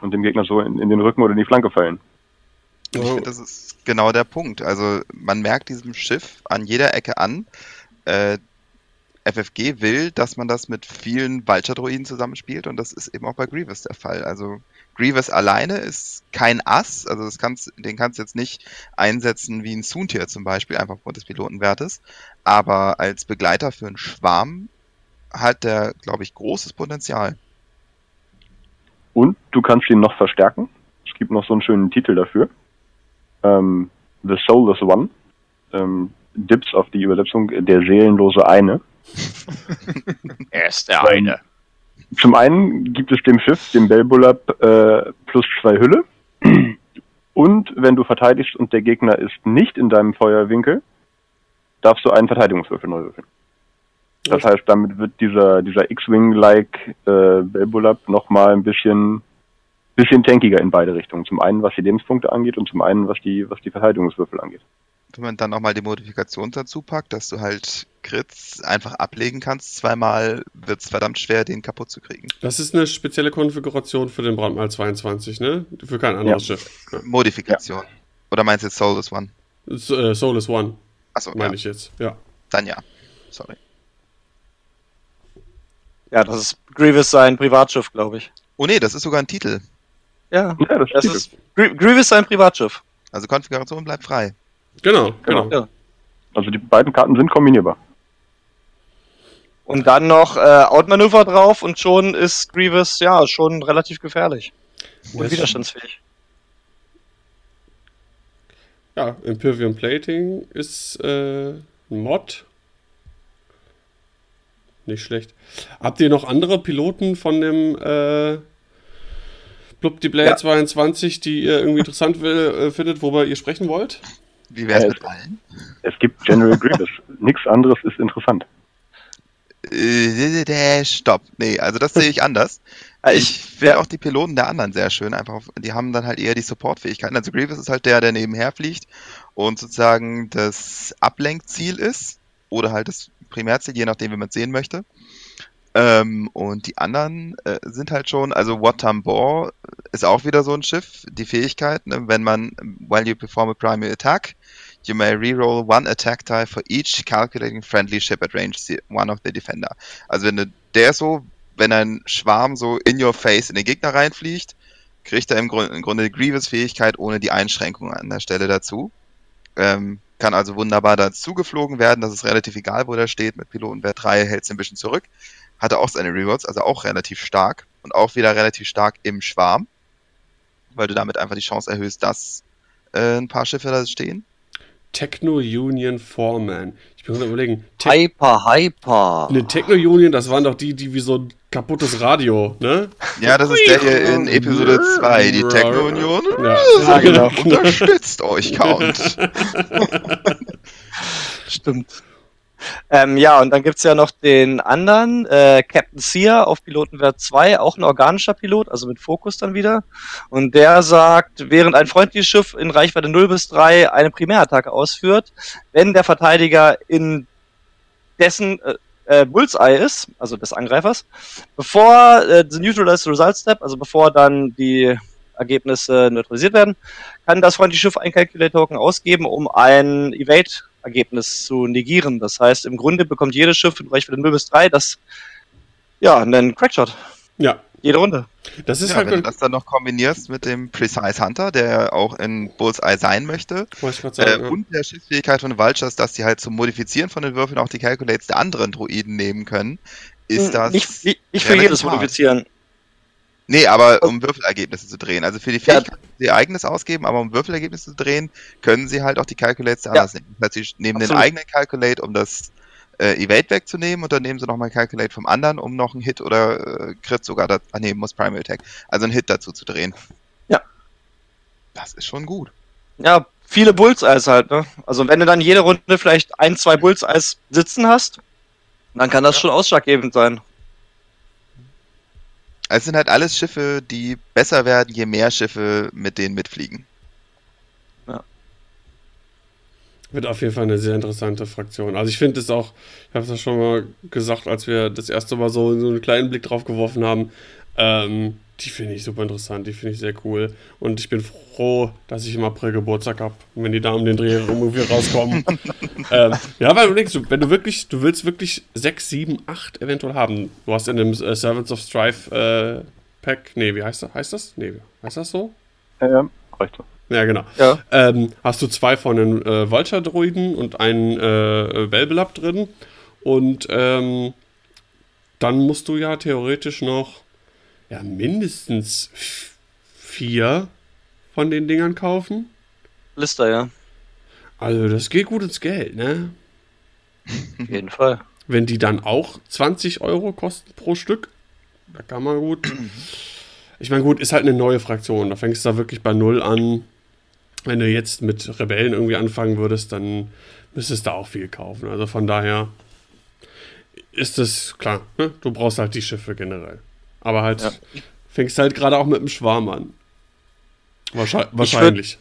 und dem Gegner so in, in den Rücken oder in die Flanke fallen. Und ich finde, das ist genau der Punkt. Also man merkt diesem Schiff an jeder Ecke an, äh, FFG will, dass man das mit vielen Vulture-Droiden zusammenspielt und das ist eben auch bei Grievous der Fall. Also Grievous alleine ist kein Ass, also kannst, den kannst du jetzt nicht einsetzen wie ein Soontier zum Beispiel, einfach aufgrund des Pilotenwertes, aber als Begleiter für einen Schwarm hat der, glaube ich, großes Potenzial. Und du kannst ihn noch verstärken. Es gibt noch so einen schönen Titel dafür. Ähm, The Soulless One. Ähm, Dips auf die Übersetzung der seelenlose eine. er ist der eine. Zum einen gibt es dem Schiff, dem Belbulab, äh, plus zwei Hülle. Und wenn du verteidigst und der Gegner ist nicht in deinem Feuerwinkel, darfst du einen Verteidigungswürfel neu würfeln. Das heißt, damit wird dieser, dieser X-Wing-like äh, Belbulab nochmal ein bisschen, bisschen tankiger in beide Richtungen. Zum einen, was die Lebenspunkte angeht und zum einen, was die, was die Verteidigungswürfel angeht wenn man dann nochmal die Modifikation dazu packt, dass du halt Crits einfach ablegen kannst, zweimal wird es verdammt schwer, den kaputt zu kriegen. Das ist eine spezielle Konfiguration für den Brandmal 22, ne? Für kein anderes ja. Schiff. Ja. Modifikation. Ja. Oder meinst du jetzt Soulless One? So, äh, Soulless One. Achso, meine ich jetzt, ja. Dann ja. Sorry. Ja, das ist Grievous sein Privatschiff, glaube ich. Oh nee, das ist sogar ein Titel. Ja, das, das ist Grievous sein Privatschiff. Also Konfiguration bleibt frei. Genau, genau. genau. Also die beiden Karten sind kombinierbar. Und dann noch äh, Outmanöver drauf und schon ist Grievous ja schon relativ gefährlich. Und widerstandsfähig. Ja, Imperium Plating ist äh, ein Mod. Nicht schlecht. Habt ihr noch andere Piloten von dem äh, Blub die Blade ja. 22, die ihr irgendwie interessant will, äh, findet, worüber ihr sprechen wollt? Wie wäre es mit allen? Es gibt General Grievous. Nichts anderes ist interessant. Äh, stopp. Nee, also das sehe ich anders. Äh, ich finde auch die Piloten der anderen sehr schön. Einfach, die haben dann halt eher die Supportfähigkeiten. Also Grievous ist halt der, der nebenher fliegt und sozusagen das Ablenkziel ist oder halt das Primärziel, je nachdem, wie man es sehen möchte. Ähm, und die anderen äh, sind halt schon, also Watambor ist auch wieder so ein Schiff, die Fähigkeit, ne, wenn man, while you perform a primary attack, you may reroll one attack die for each calculating friendly ship at range one of the defender. Also wenn der so, wenn ein Schwarm so in your face in den Gegner reinfliegt, kriegt er im Grunde, im Grunde die Grievous-Fähigkeit ohne die Einschränkung an der Stelle dazu. Ähm, kann also wunderbar dazu geflogen werden, das ist relativ egal, wo der steht. Mit Pilotenwert 3 hält es ein bisschen zurück hatte auch seine Rewards, also auch relativ stark und auch wieder relativ stark im Schwarm, weil du damit einfach die Chance erhöhst, dass äh, ein paar Schiffe da stehen. Techno Union Foreman. Ich bin gerade überlegen. Te Hyper, Hyper. Ne, Techno Union, das waren doch die, die wie so ein kaputtes Radio, ne? Ja, das ist der hier in Episode 2, die Techno Union. Ja, ja genau. Unterstützt euch, Count. Stimmt. Ähm, ja, und dann gibt's ja noch den anderen, äh, Captain Sear auf Pilotenwert 2, auch ein organischer Pilot, also mit Fokus dann wieder. Und der sagt, während ein freundliches Schiff in Reichweite 0 bis 3 eine Primärattacke ausführt, wenn der Verteidiger in dessen äh, äh, Bullseye ist, also des Angreifers, bevor äh, the Neutralized Result Step, also bevor dann die Ergebnisse neutralisiert werden, kann das freundliche Schiff ein Calculator-Token ausgeben, um ein Evade Ergebnis zu negieren. Das heißt, im Grunde bekommt jedes Schiff im Bereich von 0 bis 3 das, ja, einen Crackshot. Ja. Jede Runde. Das ist ja, halt wenn du das dann noch kombinierst mit dem Precise Hunter, der auch in Bullseye sein möchte, sagen, äh, ja. und der Schiffsfähigkeit von Vultures, dass die halt zum Modifizieren von den Würfeln auch die Calculates der anderen Droiden nehmen können, ist hm, das. Nicht, nicht, nicht für jedes Modifizieren. Nee, aber um Würfelergebnisse zu drehen. Also für die Fähigkeit, ja. sie eigenes ausgeben, aber um Würfelergebnisse zu drehen, können sie halt auch die Calculates ja. anders nehmen. Das heißt, sie nehmen Absolut. den eigenen Calculate, um das äh, Evade wegzunehmen und dann nehmen sie nochmal ein Calculate vom anderen, um noch einen Hit oder äh, Crit sogar, da, ah nee, muss Primary Attack, also einen Hit dazu zu drehen. Ja. Das ist schon gut. Ja, viele Bullseyes halt, ne? Also wenn du dann jede Runde vielleicht ein, zwei Bullseyes sitzen hast, dann kann das ja. schon ausschlaggebend sein. Es sind halt alles Schiffe, die besser werden, je mehr Schiffe mit denen mitfliegen. Ja. Wird auf jeden Fall eine sehr interessante Fraktion. Also ich finde es auch, ich habe es ja schon mal gesagt, als wir das erste Mal so, so einen kleinen Blick drauf geworfen haben, ähm, Die finde ich super interessant, die finde ich sehr cool. Und ich bin froh, dass ich im April Geburtstag habe, wenn die da um den Dreh rum irgendwie rauskommen. ähm, ja, weil du denkst, wenn du wirklich, du willst wirklich 6, 7, 8 eventuell haben. Du hast in dem äh, Servants of Strife äh, Pack, nee, wie heißt das? Heißt das? Nee, heißt das so? Ja, ja, reicht so. Ja, genau. Ja. Ähm, hast du zwei von den äh, Vulture-Droiden und einen äh, Belbelab drin. Und ähm, dann musst du ja theoretisch noch ja, mindestens vier von den Dingern kaufen. Lister, ja. Also das geht gut ins Geld, ne? Auf jeden Fall. Wenn die dann auch 20 Euro kosten pro Stück, da kann man gut. Ich meine, gut, ist halt eine neue Fraktion. Da fängst du da wirklich bei Null an. Wenn du jetzt mit Rebellen irgendwie anfangen würdest, dann müsstest du auch viel kaufen. Also von daher ist es klar, ne? du brauchst halt die Schiffe generell. Aber halt, Ja. fängst halt gerade auch mit dem Schwarm an. Wahrscheinlich. wahrscheinlich.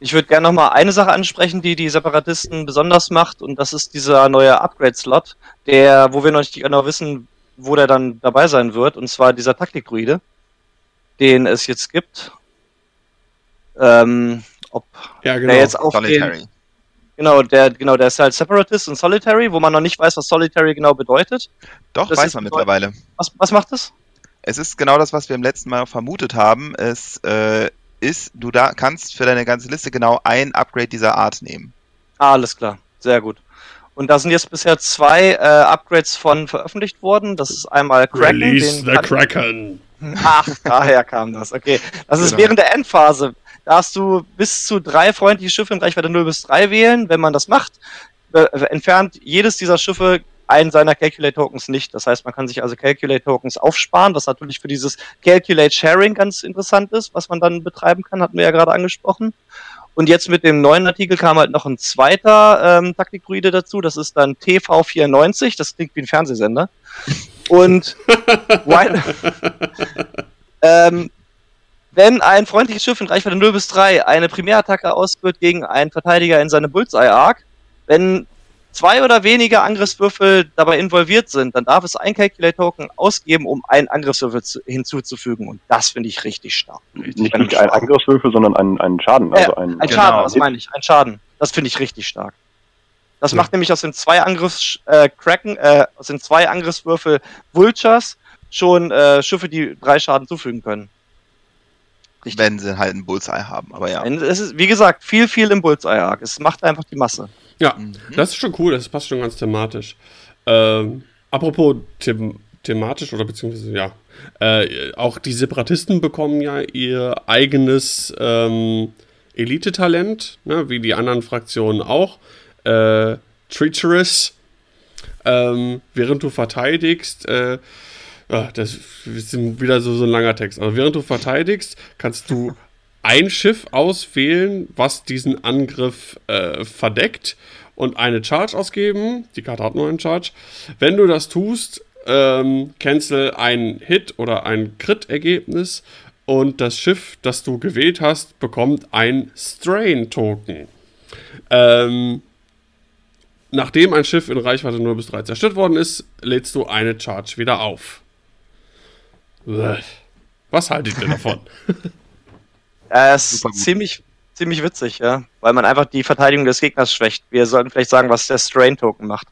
Ich würde gerne noch mal eine Sache ansprechen, die die Separatisten besonders macht, und das ist dieser neue Upgrade-Slot, der, wo wir noch nicht genau wissen, wo der dann dabei sein wird, und zwar dieser Taktikdruide, den es jetzt gibt. Ähm, ob ja, genau. der jetzt auch den, Solitary. genau, der, genau, der ist halt Separatist und Solitary, wo man noch nicht weiß, was Solitary genau bedeutet. Doch, das weiß man mittlerweile. Was, was macht das? Es ist genau das, was wir im letzten Mal vermutet haben. Es äh, ist, du da kannst für deine ganze Liste genau ein Upgrade dieser Art nehmen. Ah, alles klar, sehr gut. Und da sind jetzt bisher zwei äh, Upgrades von veröffentlicht worden. Das ist einmal Kraken. Release den the Kraken. Ach, daher kam das. Okay. Das ist Genau. während der Endphase. Da hast du bis zu drei freundliche Schiffe in Reichweite 0 bis 3 wählen. Wenn man das macht, äh, entfernt jedes dieser Schiffe einen seiner Calculate-Tokens nicht. Das heißt, man kann sich also Calculate-Tokens aufsparen, was natürlich für dieses Calculate-Sharing ganz interessant ist, was man dann betreiben kann, hatten wir ja gerade angesprochen. Und jetzt mit dem neuen Artikel kam halt noch ein zweiter ähm, Taktikdruide dazu. Das ist dann TV94. Das klingt wie ein Fernsehsender. Und ähm, wenn ein freundliches Schiff in Reichweite 0 bis 3 eine Primärattacke ausführt gegen einen Verteidiger in seine Bullseye-Arc, wenn zwei oder weniger Angriffswürfel dabei involviert sind, dann darf es ein Calculate-Token ausgeben, um einen Angriffswürfel zu, hinzuzufügen. Und das finde ich richtig stark. Nicht, nicht ein Angriffswürfel, sondern einen, einen Schaden. Also ein, Ein Genau. Schaden, was meine ich? Ein Schaden. Das finde ich richtig stark. Das Ja. macht nämlich aus den zwei Angriffs äh, Kraken, äh, aus den zwei Angriffswürfel Vultures schon äh, Schiffe, die drei Schaden zufügen können. Richtig. Wenn sie halt einen Bullseye haben, aber ja. Es ist, wie gesagt, viel, viel im Bullseye-Arc. Es macht einfach die Masse. Ja, Mhm. das ist schon cool, das passt schon ganz thematisch. Ähm, apropos them thematisch oder beziehungsweise ja, äh, auch die Separatisten bekommen ja ihr eigenes ähm, Elite-Talent, ne, wie die anderen Fraktionen auch. Äh, Treacherous. Ähm, während du verteidigst, äh, ja, das ist wieder so, so ein langer Text. Aber während du verteidigst, kannst du ein Schiff auswählen, was diesen Angriff äh, verdeckt und eine Charge ausgeben. Die Karte hat nur einen Charge. Wenn du das tust, ähm, cancel ein Hit oder ein Crit-Ergebnis und das Schiff, das du gewählt hast, bekommt ein Strain-Token. Ähm, nachdem ein Schiff in Reichweite 0 bis 3 zerstört worden ist, lädst du eine Charge wieder auf. Was haltet ihr davon? Äh, es ist ziemlich, ziemlich witzig, ja. Weil man einfach die Verteidigung des Gegners schwächt. Wir sollten vielleicht sagen, was der Strain-Token macht.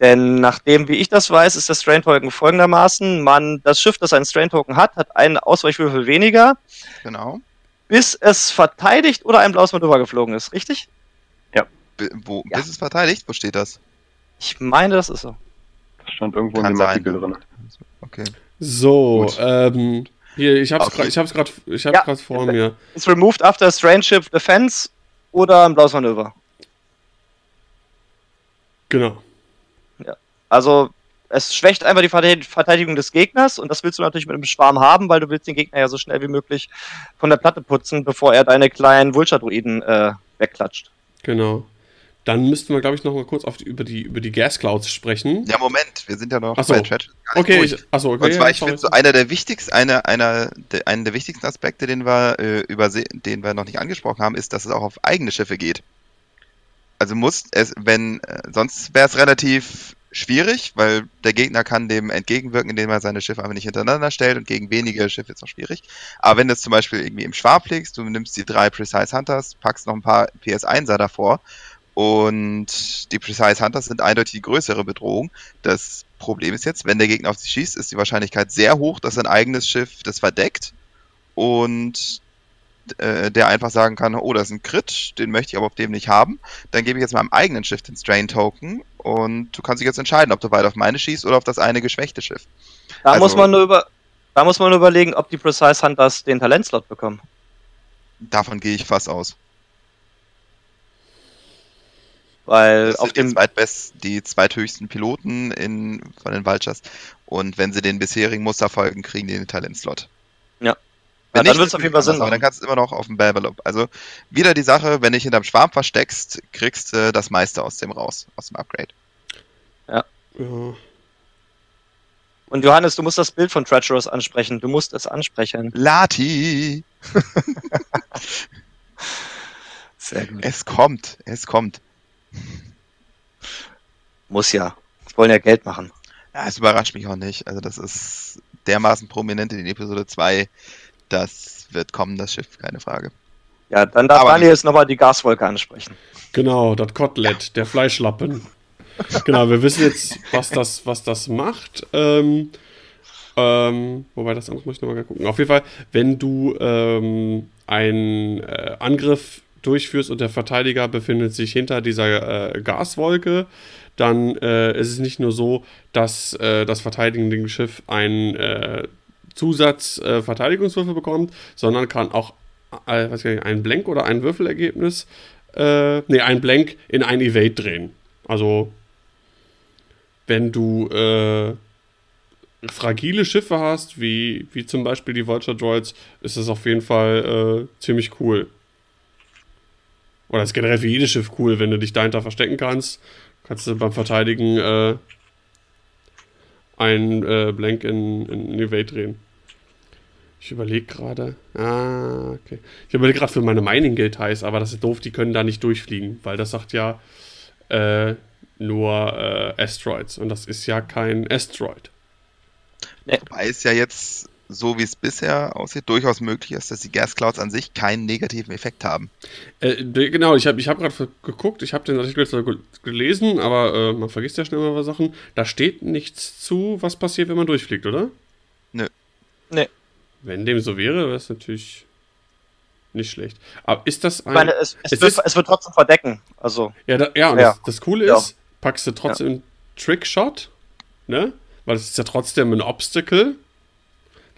Denn nachdem, wie ich das weiß, ist der Strain-Token folgendermaßen. Man, das Schiff, das einen Strain-Token hat, hat einen Ausweichwürfel weniger, Genau. bis es verteidigt oder ein blaues Manöver geflogen ist. Richtig? B wo, Ja. Bis es verteidigt? Wo steht das? Ich meine, das ist so. Das stand irgendwo Kann in dem sein. Artikel drin. Okay. So, Gut. ähm, hier, ich hab's Okay. grad, ich hab's gerade ich hab's Ja. vor mir. It's removed after Strain Ship Defense oder ein blaues Manöver. Genau. Also es schwächt einfach die Verte- Verteidigung des Gegners und das willst du natürlich mit einem Schwarm haben, weil du willst den Gegner ja so schnell wie möglich von der Platte putzen, bevor er deine kleinen Vulture-Druiden äh, wegklatscht. Genau. Dann müssten wir, glaube ich, noch mal kurz die, über, die, über die Gas Clouds sprechen. Ja, Moment, wir sind ja noch Ach so. bei nicht okay, ich, achso, okay. Und zwar, ja, ich finde so einer der wichtigsten, einer, einer, der, einen der wichtigsten Aspekte, den wir äh, überse den wir noch nicht angesprochen haben, ist, dass es auch auf eigene Schiffe geht. Also muss es, wenn, äh, sonst wäre es relativ schwierig, weil der Gegner kann dem entgegenwirken, indem er seine Schiffe einfach nicht hintereinander stellt und gegen wenige Schiffe ist auch schwierig. Aber wenn du es zum Beispiel irgendwie im Schwarm legst, du nimmst die drei Precise Hunters, packst noch ein paar PS1er davor und die Precise Hunters sind eindeutig die größere Bedrohung. Das Problem ist jetzt, wenn der Gegner auf sie schießt, ist die Wahrscheinlichkeit sehr hoch, dass sein eigenes Schiff das verdeckt und äh, der einfach sagen kann, oh, das ist ein Crit, den möchte ich aber auf dem nicht haben. Dann gebe ich jetzt meinem eigenen Schiff den Strain-Token und du kannst dich jetzt entscheiden, ob du weiter auf meine schießt oder auf das eine geschwächte Schiff. Da Also- muss man nur über, da muss man nur überlegen, ob die Precise Hunters den Talentslot bekommen. Davon gehe ich fast aus. Weil Das auf sind die, dem, zweitbest, die zweithöchsten Piloten in, von den Vultures. Und wenn sie den bisherigen Muster folgen, kriegen die den Talentslot. Ja. Wenn Ja, dann nicht, wird's auf jeden Fall Sinn aber machen. dann kannst du immer noch auf dem Develop. Also wieder die Sache, wenn dich hinterm Schwarm versteckst, kriegst du das meiste aus dem raus, aus dem Upgrade. Ja. und Johannes, du musst das Bild von Treacherous ansprechen. Du musst es ansprechen. Lati! Sehr gut. Es kommt, es kommt. Muss ja. Die wollen ja Geld machen. Ja, es überrascht mich auch nicht. Also das ist dermaßen prominent in Episode 2. Das wird kommen, das Schiff, keine Frage. Ja, dann darf Aber- Daniel jetzt nochmal die Gaswolke ansprechen. Genau, das Kotelett, der Fleischlappen. genau, wir wissen jetzt, was das, was das macht. Ähm, ähm, wobei das muss ich nochmal gucken. Auf jeden Fall, wenn du ähm, einen äh, Angriff durchführst und der Verteidiger befindet sich hinter dieser äh, Gaswolke, dann äh, ist es nicht nur so, dass äh, das verteidigende Schiff einen äh, Zusatz-Verteidigungswürfel bekommt, sondern kann auch äh, nicht, ein Blank oder ein Würfelergebnis, äh, nee, ein Blank in ein Evade drehen. Also, wenn du äh, fragile Schiffe hast, wie, wie zum Beispiel die Vulture Droids, ist das auf jeden Fall äh, ziemlich cool. Oder ist generell für jedes Schiff cool, wenn du dich dahinter verstecken kannst. Kannst du beim Verteidigen äh, ein äh, Blank in, in ein Evade drehen. Ich überlege gerade. Ah, okay. Ich überlege gerade für meine Mining Guild heißt, aber das ist doof, die können da nicht durchfliegen, weil das sagt ja äh, nur äh, Asteroids und das ist ja kein Asteroid. Wobei es ja jetzt, so wie es bisher aussieht, durchaus möglich ist, dass die Gas Clouds an sich keinen negativen Effekt haben. Äh, genau, ich habe ich hab gerade geguckt, ich habe den Artikel zwar ge- gelesen, aber äh, man vergisst ja schnell mal Sachen. Da steht nichts zu, was passiert, wenn man durchfliegt, oder? Nö. Nee. Wenn dem so wäre, wäre es natürlich nicht schlecht. Aber ist das Ich ein. meine, es, es, es wird, ist- es wird trotzdem verdecken. Also, Ja, da, ja, und Ja. Das, das Coole Ja. ist, packst du trotzdem Trickshot, ne? Weil es ist ja trotzdem ein Obstacle.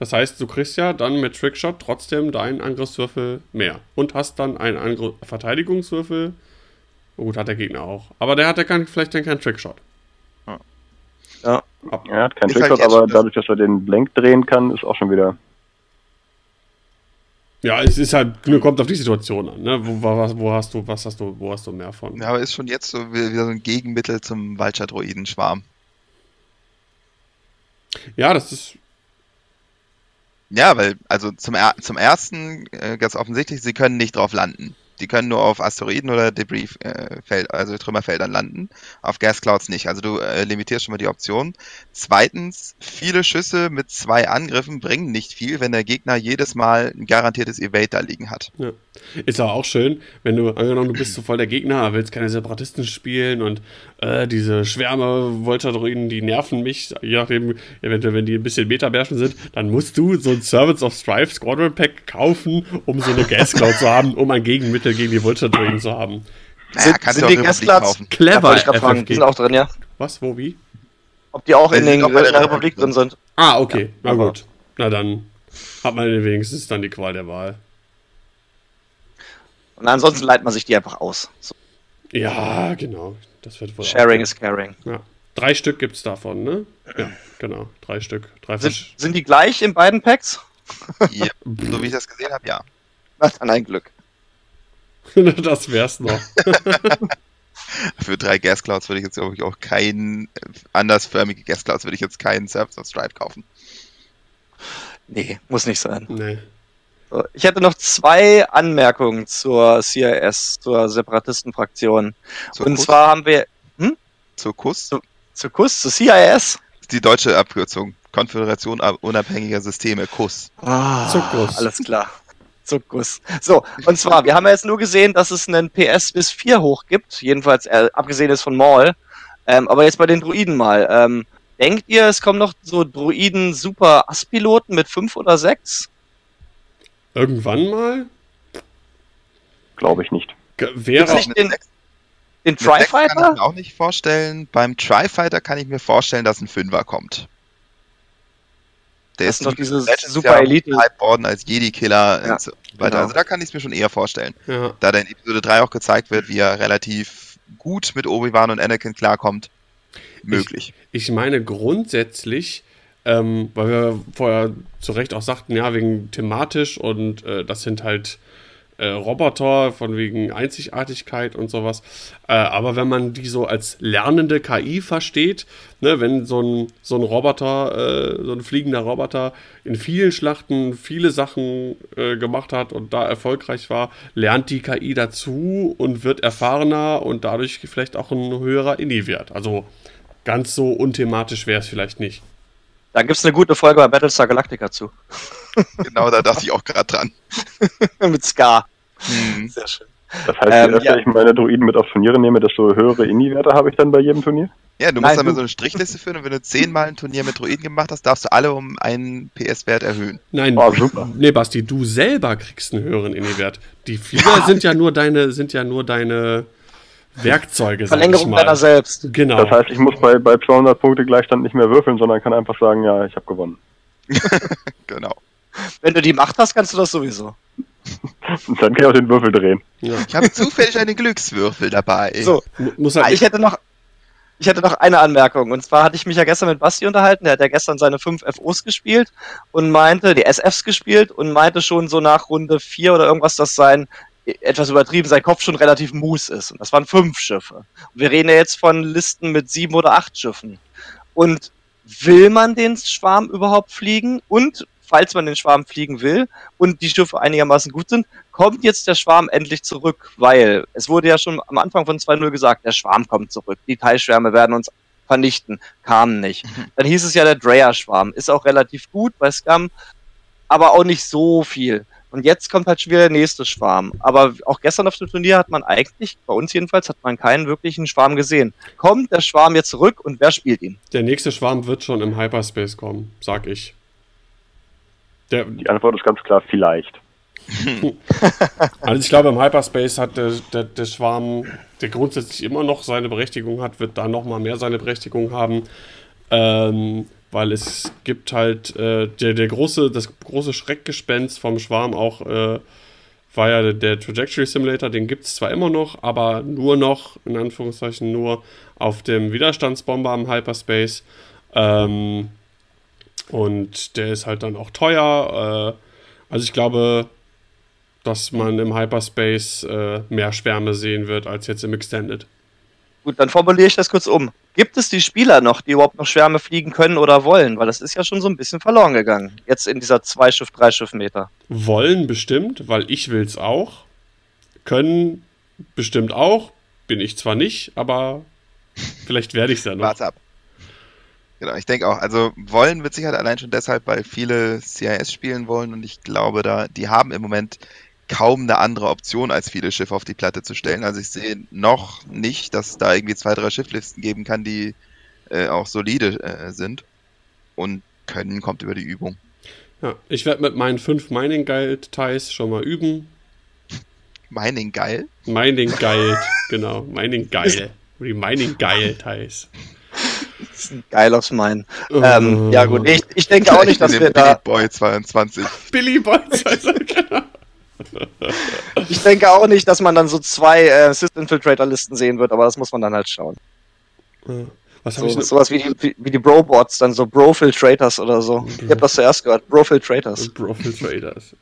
Das heißt, du kriegst ja dann mit Trickshot trotzdem deinen Angriffswürfel mehr. Und hast dann einen Angr Verteidigungswürfel. Oh, gut, hat der Gegner auch. Aber der hat ja kein, vielleicht dann keinen Trickshot. ja. Ab- Er hat keinen Ist Trickshot, aber dadurch, dass er den Blank drehen kann, ist auch schon wieder. Ja, es ist halt, kommt auf die Situation an, ne? Wo, wo, wo hast du, was hast du, wo hast du mehr von? Ja, aber ist schon jetzt so wie- wieder so ein Gegenmittel zum Vulture-Droiden-Schwarm. Ja, das ist. Ja, weil, also zum, zum ersten, äh, ganz offensichtlich, sie können nicht drauf landen. Die können nur auf Asteroiden oder Debris-Feld, also Trümmerfeldern landen. Auf Gasclouds nicht. Also du äh, limitierst schon mal die Option. Zweitens, viele Schüsse mit zwei Angriffen bringen nicht viel, wenn der Gegner jedes Mal ein garantiertes Evade da liegen hat. Ist aber auch schön, wenn du, angenommen, du bist so voll der Gegner, willst keine Separatisten spielen und äh, diese Schwärme Volterdroiden, die nerven mich, je nachdem, eventuell, wenn die ein bisschen Metabärschen sind, dann musst du so ein Servants of Strife Squadron Pack kaufen, um so eine Gas Cloud zu haben, um ein Gegenmittel gegen die Volterdroiden zu haben. Naja, Sind- sind die. Da Clever, ich fragen, die sind auch drin, ja? Was, wo, wie? Ob die auch Weil in, den, in der der Republik drin sind. Ah, okay, na aber- gut. Na dann hat man wenigstens dann die Qual der Wahl. Und ansonsten leitet man sich die einfach aus. So, Ja, genau. Das wird wohl Sharing is caring. Ja. Drei Stück gibt's davon, ne? Ja, genau. Drei Stück. Drei Sind, sind die gleich in beiden Packs? Ja, so wie ich das gesehen habe, ja. Na, dann ein Glück. Das wär's noch. Für drei Gasclouds würde ich jetzt, glaube ich, auch keinen, äh, andersförmige Gasclouds würde ich jetzt keinen Service of Stripe kaufen. Nee, muss nicht sein. Nee. Ich hätte noch zwei Anmerkungen zur CIS, zur Separatistenfraktion. Zur Und Kuss, zwar haben wir zur Kuss. zur Zu KUS, zu CIS? Die deutsche Abkürzung. Konföderation unabhängiger Systeme, KUS. Ah, Zuckus. Alles klar. Zuckus. So, und zwar, wir haben ja jetzt nur gesehen, dass es einen PS bis 4 hoch gibt, jedenfalls äh, abgesehen ist von Maul. Ähm, aber jetzt bei den Druiden mal. Ähm, denkt ihr, es kommen noch so Druiden Super Ass-Piloten mit 5 oder 6? Irgendwann mal? Glaube ich nicht. Wäre nicht den, den Tri-Fighter? kann ich mir auch nicht vorstellen. Beim Tri-Fighter kann ich mir vorstellen, dass ein Fünfer kommt. Der das ist doch diese super Elite. worden als Jedi-Killer ja, und so weiter. Genau. Also da kann ich es mir schon eher vorstellen. Ja. Da der in Episode 3 auch gezeigt wird, wie er relativ gut mit Obi-Wan und Anakin klarkommt. Möglich. Ich, ich meine grundsätzlich, ähm, weil wir vorher zu Recht auch sagten, ja, wegen thematisch und äh, das sind halt äh, Roboter von wegen Einzigartigkeit und sowas. Äh, aber wenn man die so als lernende KI versteht, ne, wenn so ein, so ein Roboter, äh, so ein fliegender Roboter in vielen Schlachten viele Sachen äh, gemacht hat und da erfolgreich war, lernt die KI dazu und wird erfahrener und dadurch vielleicht auch ein höherer Inni-Wert. Also ganz so unthematisch wäre es vielleicht nicht. Da gibt es eine gute Folge bei Battlestar Galactica zu. genau, da dachte ich auch gerade dran. Mit Scar. Mhm. Sehr schön. Das heißt, je ähm, öfter ja. ich meine Druiden mit auf Turniere nehme, desto höhere Indie-Werte habe ich dann bei jedem Turnier? Ja, du musst Nein, dann du... so eine Strichliste führen und wenn du zehnmal ein Turnier mit Druiden gemacht hast, darfst du alle um einen PS-Wert erhöhen. Nein, oh, super. Nee, Basti, du selber kriegst einen höheren Indie-Wert. Die Flieger sind ja nur deine, sind ja nur deine Werkzeuge. Verlängerung deiner selbst. Genau. Das heißt, ich muss bei, bei 200 Punkte Gleichstand nicht mehr würfeln, sondern kann einfach sagen, ja, ich habe gewonnen. genau. Wenn du die Macht hast, kannst du das sowieso. Und dann kann ich auch den Würfel drehen. Ja. Ich habe zufällig einen Glückswürfel dabei. So, muss halt ich hätte noch, ich hätte noch eine Anmerkung. Und zwar hatte ich mich ja gestern mit Basti unterhalten. Der hat ja gestern seine 5 FOs gespielt und meinte, die SFs gespielt und meinte schon so nach Runde 4 oder irgendwas, dass sein, etwas übertrieben, sein Kopf schon relativ mus ist. Und das waren fünf Schiffe. Und wir reden ja jetzt von Listen mit sieben oder acht Schiffen. Und will man den Schwarm überhaupt fliegen? Und falls man den Schwarm fliegen will und die Schiffe einigermaßen gut sind, kommt jetzt der Schwarm endlich zurück, weil es wurde ja schon am Anfang von 2.0 gesagt, der Schwarm kommt zurück, die Teilschwärme werden uns vernichten, kam nicht. Mhm. Dann hieß es ja, der Dreyer-Schwarm ist auch relativ gut bei Scum, aber auch nicht so viel. Und jetzt kommt halt schon wieder der nächste Schwarm. Aber auch gestern auf dem Turnier hat man eigentlich, bei uns jedenfalls, hat man keinen wirklichen Schwarm gesehen. Kommt der Schwarm jetzt zurück und wer spielt ihn? Der nächste Schwarm wird schon im Hyperspace kommen, sag ich. Der, die Antwort ist ganz klar, vielleicht. also ich glaube, im Hyperspace hat der, der, der, Schwarm, der grundsätzlich immer noch seine Berechtigung hat, wird da noch mal mehr seine Berechtigung haben. Ähm, weil es gibt halt äh, der, der große, das große Schreckgespenst vom Schwarm auch äh, war ja der, der Trajectory Simulator, den gibt es zwar immer noch, aber nur noch, in Anführungszeichen, nur auf dem Widerstandsbomber am Hyperspace. Ähm, und der ist halt dann auch teuer. Äh, also ich glaube, dass man im Hyperspace äh, mehr Schwärme sehen wird als jetzt im Extended. Gut, dann formuliere ich das kurz um. Gibt es die Spieler noch, die überhaupt noch Schwärme fliegen können oder wollen? Weil das ist ja schon so ein bisschen verloren gegangen. Jetzt in dieser zwei Schiff, drei Schiff Meter. Wollen bestimmt, weil ich will es auch. Können bestimmt auch. Bin ich zwar nicht, aber vielleicht werde ich es ja noch. Warte ab. Genau, ich denke auch. Also wollen wird sicher allein schon deshalb, weil viele CIS spielen wollen und ich glaube, da die haben im Moment kaum eine andere Option, als viele Schiffe auf die Platte zu stellen. Also ich sehe noch nicht, dass es da irgendwie zwei, drei Schifflisten geben kann, die äh, auch solide äh, sind. Und können kommt über die Übung. Ja, ich werde mit meinen fünf Mining Guild Ties schon mal üben. Mining Geil? Mining Guild, genau. Mining Geil. Die Mining Geil Ties. Geil aufs Meinen. Oh. Ähm, ja gut, ich, ich denke auch nicht, dass wir Billy da... Billy Boy 22. Billy Boy 22, genau. Ich denke auch nicht, dass man dann so zwei äh, Sys-Infiltrator-Listen sehen wird, aber das muss man dann halt schauen. Was so, ich sowas wie die, wie die Bro-Bots, dann so Bro-Filtrators oder so. Bro. Ich hab das zuerst gehört. Bro-Filtrators. Bro-Filtrators.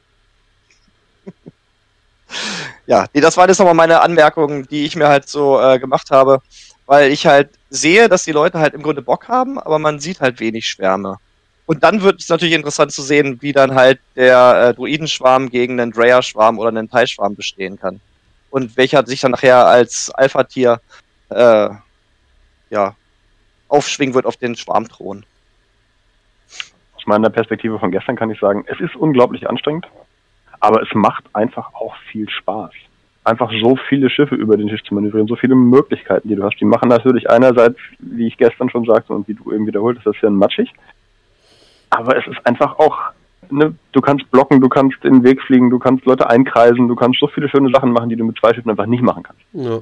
ja, das waren jetzt nochmal meine Anmerkungen, die ich mir halt so äh, gemacht habe, weil ich halt sehe, dass die Leute halt im Grunde Bock haben, aber man sieht halt wenig Schwärme. Und dann wird es natürlich interessant zu sehen, wie dann halt der äh, Druidenschwarm gegen einen Dreyer-Schwarm oder einen Teilschwarm bestehen kann. Und welcher sich dann nachher als Alpha-Tier äh, ja, aufschwingen wird auf den Schwarmthron. Aus meiner Perspektive von gestern kann ich sagen, es ist unglaublich anstrengend, aber es macht einfach auch viel Spaß. Einfach so viele Schiffe über den Tisch zu manövrieren, so viele Möglichkeiten, die du hast. Die machen natürlich einerseits, wie ich gestern schon sagte und wie du eben wiederholt hast, das ist ja matschig. Aber es ist einfach auch, ne, du kannst blocken, du kannst in den Weg fliegen, du kannst Leute einkreisen, du kannst so viele schöne Sachen machen, die du mit zwei Schiffen einfach nicht machen kannst. Ja.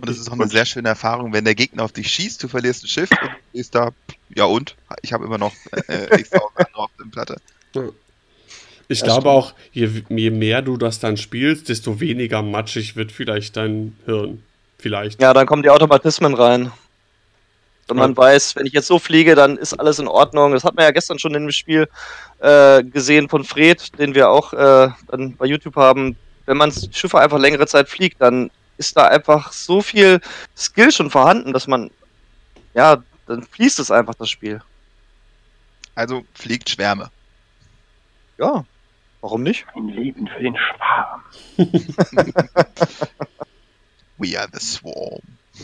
Und es ist auch eine sehr schöne Erfahrung, wenn der Gegner auf dich schießt, du verlierst ein Schiff und du stehst da, ja und? Ich habe immer noch äh, tausend andere auf der Platte. Ich Ja, glaube stimmt. auch, je, je mehr du das dann spielst, desto weniger matschig wird vielleicht dein Hirn. Vielleicht. Ja, dann kommen die Automatismen rein. Wenn man Ja. weiß, wenn ich jetzt so fliege, dann ist alles in Ordnung. Das hat man ja gestern schon in dem Spiel äh, gesehen von Fred, den wir auch äh, dann bei YouTube haben. Wenn man Schiffe einfach längere Zeit fliegt, dann ist da einfach so viel Skill schon vorhanden, dass man, ja, dann fließt es einfach das Spiel. Also fliegt Schwärme. Ja, warum nicht? Ein Leben für den Schwarm. We are the Swarm.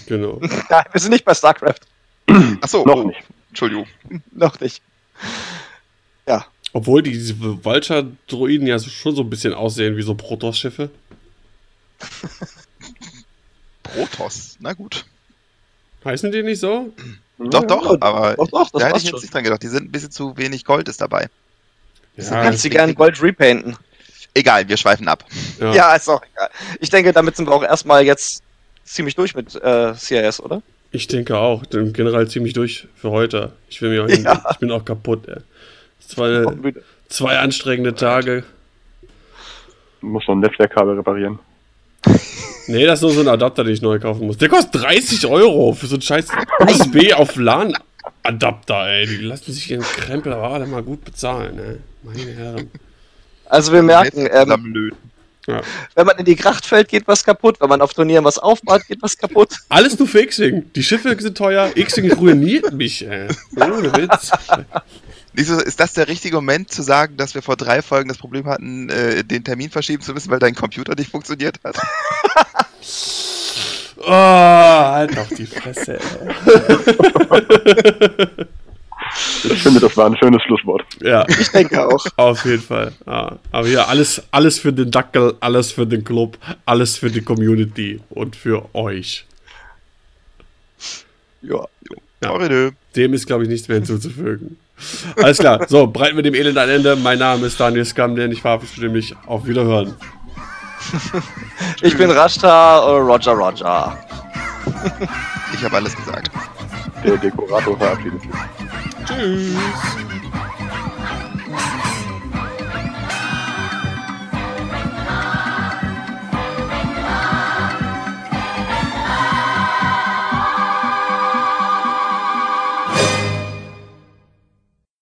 Genau. Ja, wir sind nicht bei StarCraft. Achso, Noch oh, nicht. Entschuldigung. Noch nicht. Obwohl die, diese Vulture-Droiden ja schon so ein bisschen aussehen wie so Protoss-Schiffe. Protoss. Na gut. Heißen die nicht so? Doch, doch, Ja, aber doch, doch, das da hätte ich schon. jetzt nicht dran gedacht. Die sind ein bisschen zu wenig Gold ist dabei. Du kannst sie gerne Gold repainten. Egal, wir schweifen ab. ja. Ja. ist auch egal. Ich denke, damit sind wir auch erstmal jetzt ziemlich durch mit äh, CIS, oder? Ich denke auch. Denn generell ziemlich durch für heute. Ich will mir auch hin, Ja. ich bin auch kaputt. Ey. Zwei, zwei anstrengende Tage. Du musst noch ein Netzwerkkabel reparieren. Nee, das ist nur so ein Adapter, den ich neu kaufen muss. Der kostet 30 Euro für so einen scheiß USB auf LAN Adapter, ey. Die lassen sich ihren Krempel aber alle mal gut bezahlen, ey. Meine Herren. Also wir merken, ähm. Ja. wenn man in die Gracht fällt, geht was kaputt. Wenn man auf Turnieren was aufbaut, geht was kaputt. Alles nur für X-Wing. Die Schiffe sind teuer. X-Wing ruiniert mich, ey. Ohne Witz. Wieso ist das der richtige Moment zu sagen, dass wir vor drei Folgen das Problem hatten, äh, den Termin verschieben zu müssen, weil dein Computer nicht funktioniert hat? Oh, halt doch die Fresse, ey. Ich finde, das war ein schönes Schlusswort. Ja, Ich denke auch. auf jeden Fall. Ja. Aber hier alles, alles für den Dackel, alles für den Club, alles für die Community und für euch. Ja. Ja. Dem ist, glaube ich, nichts mehr hinzuzufügen. Alles klar. So, breiten wir dem Elend ein Ende. Mein Name ist Daniel Skamden. Ich verabschiede mich. Auf Wiederhören. Ich bin Rashta, äh, Roger Roger. Ich habe alles gesagt. Der Dekorator verabschiedet sich. Tschüss.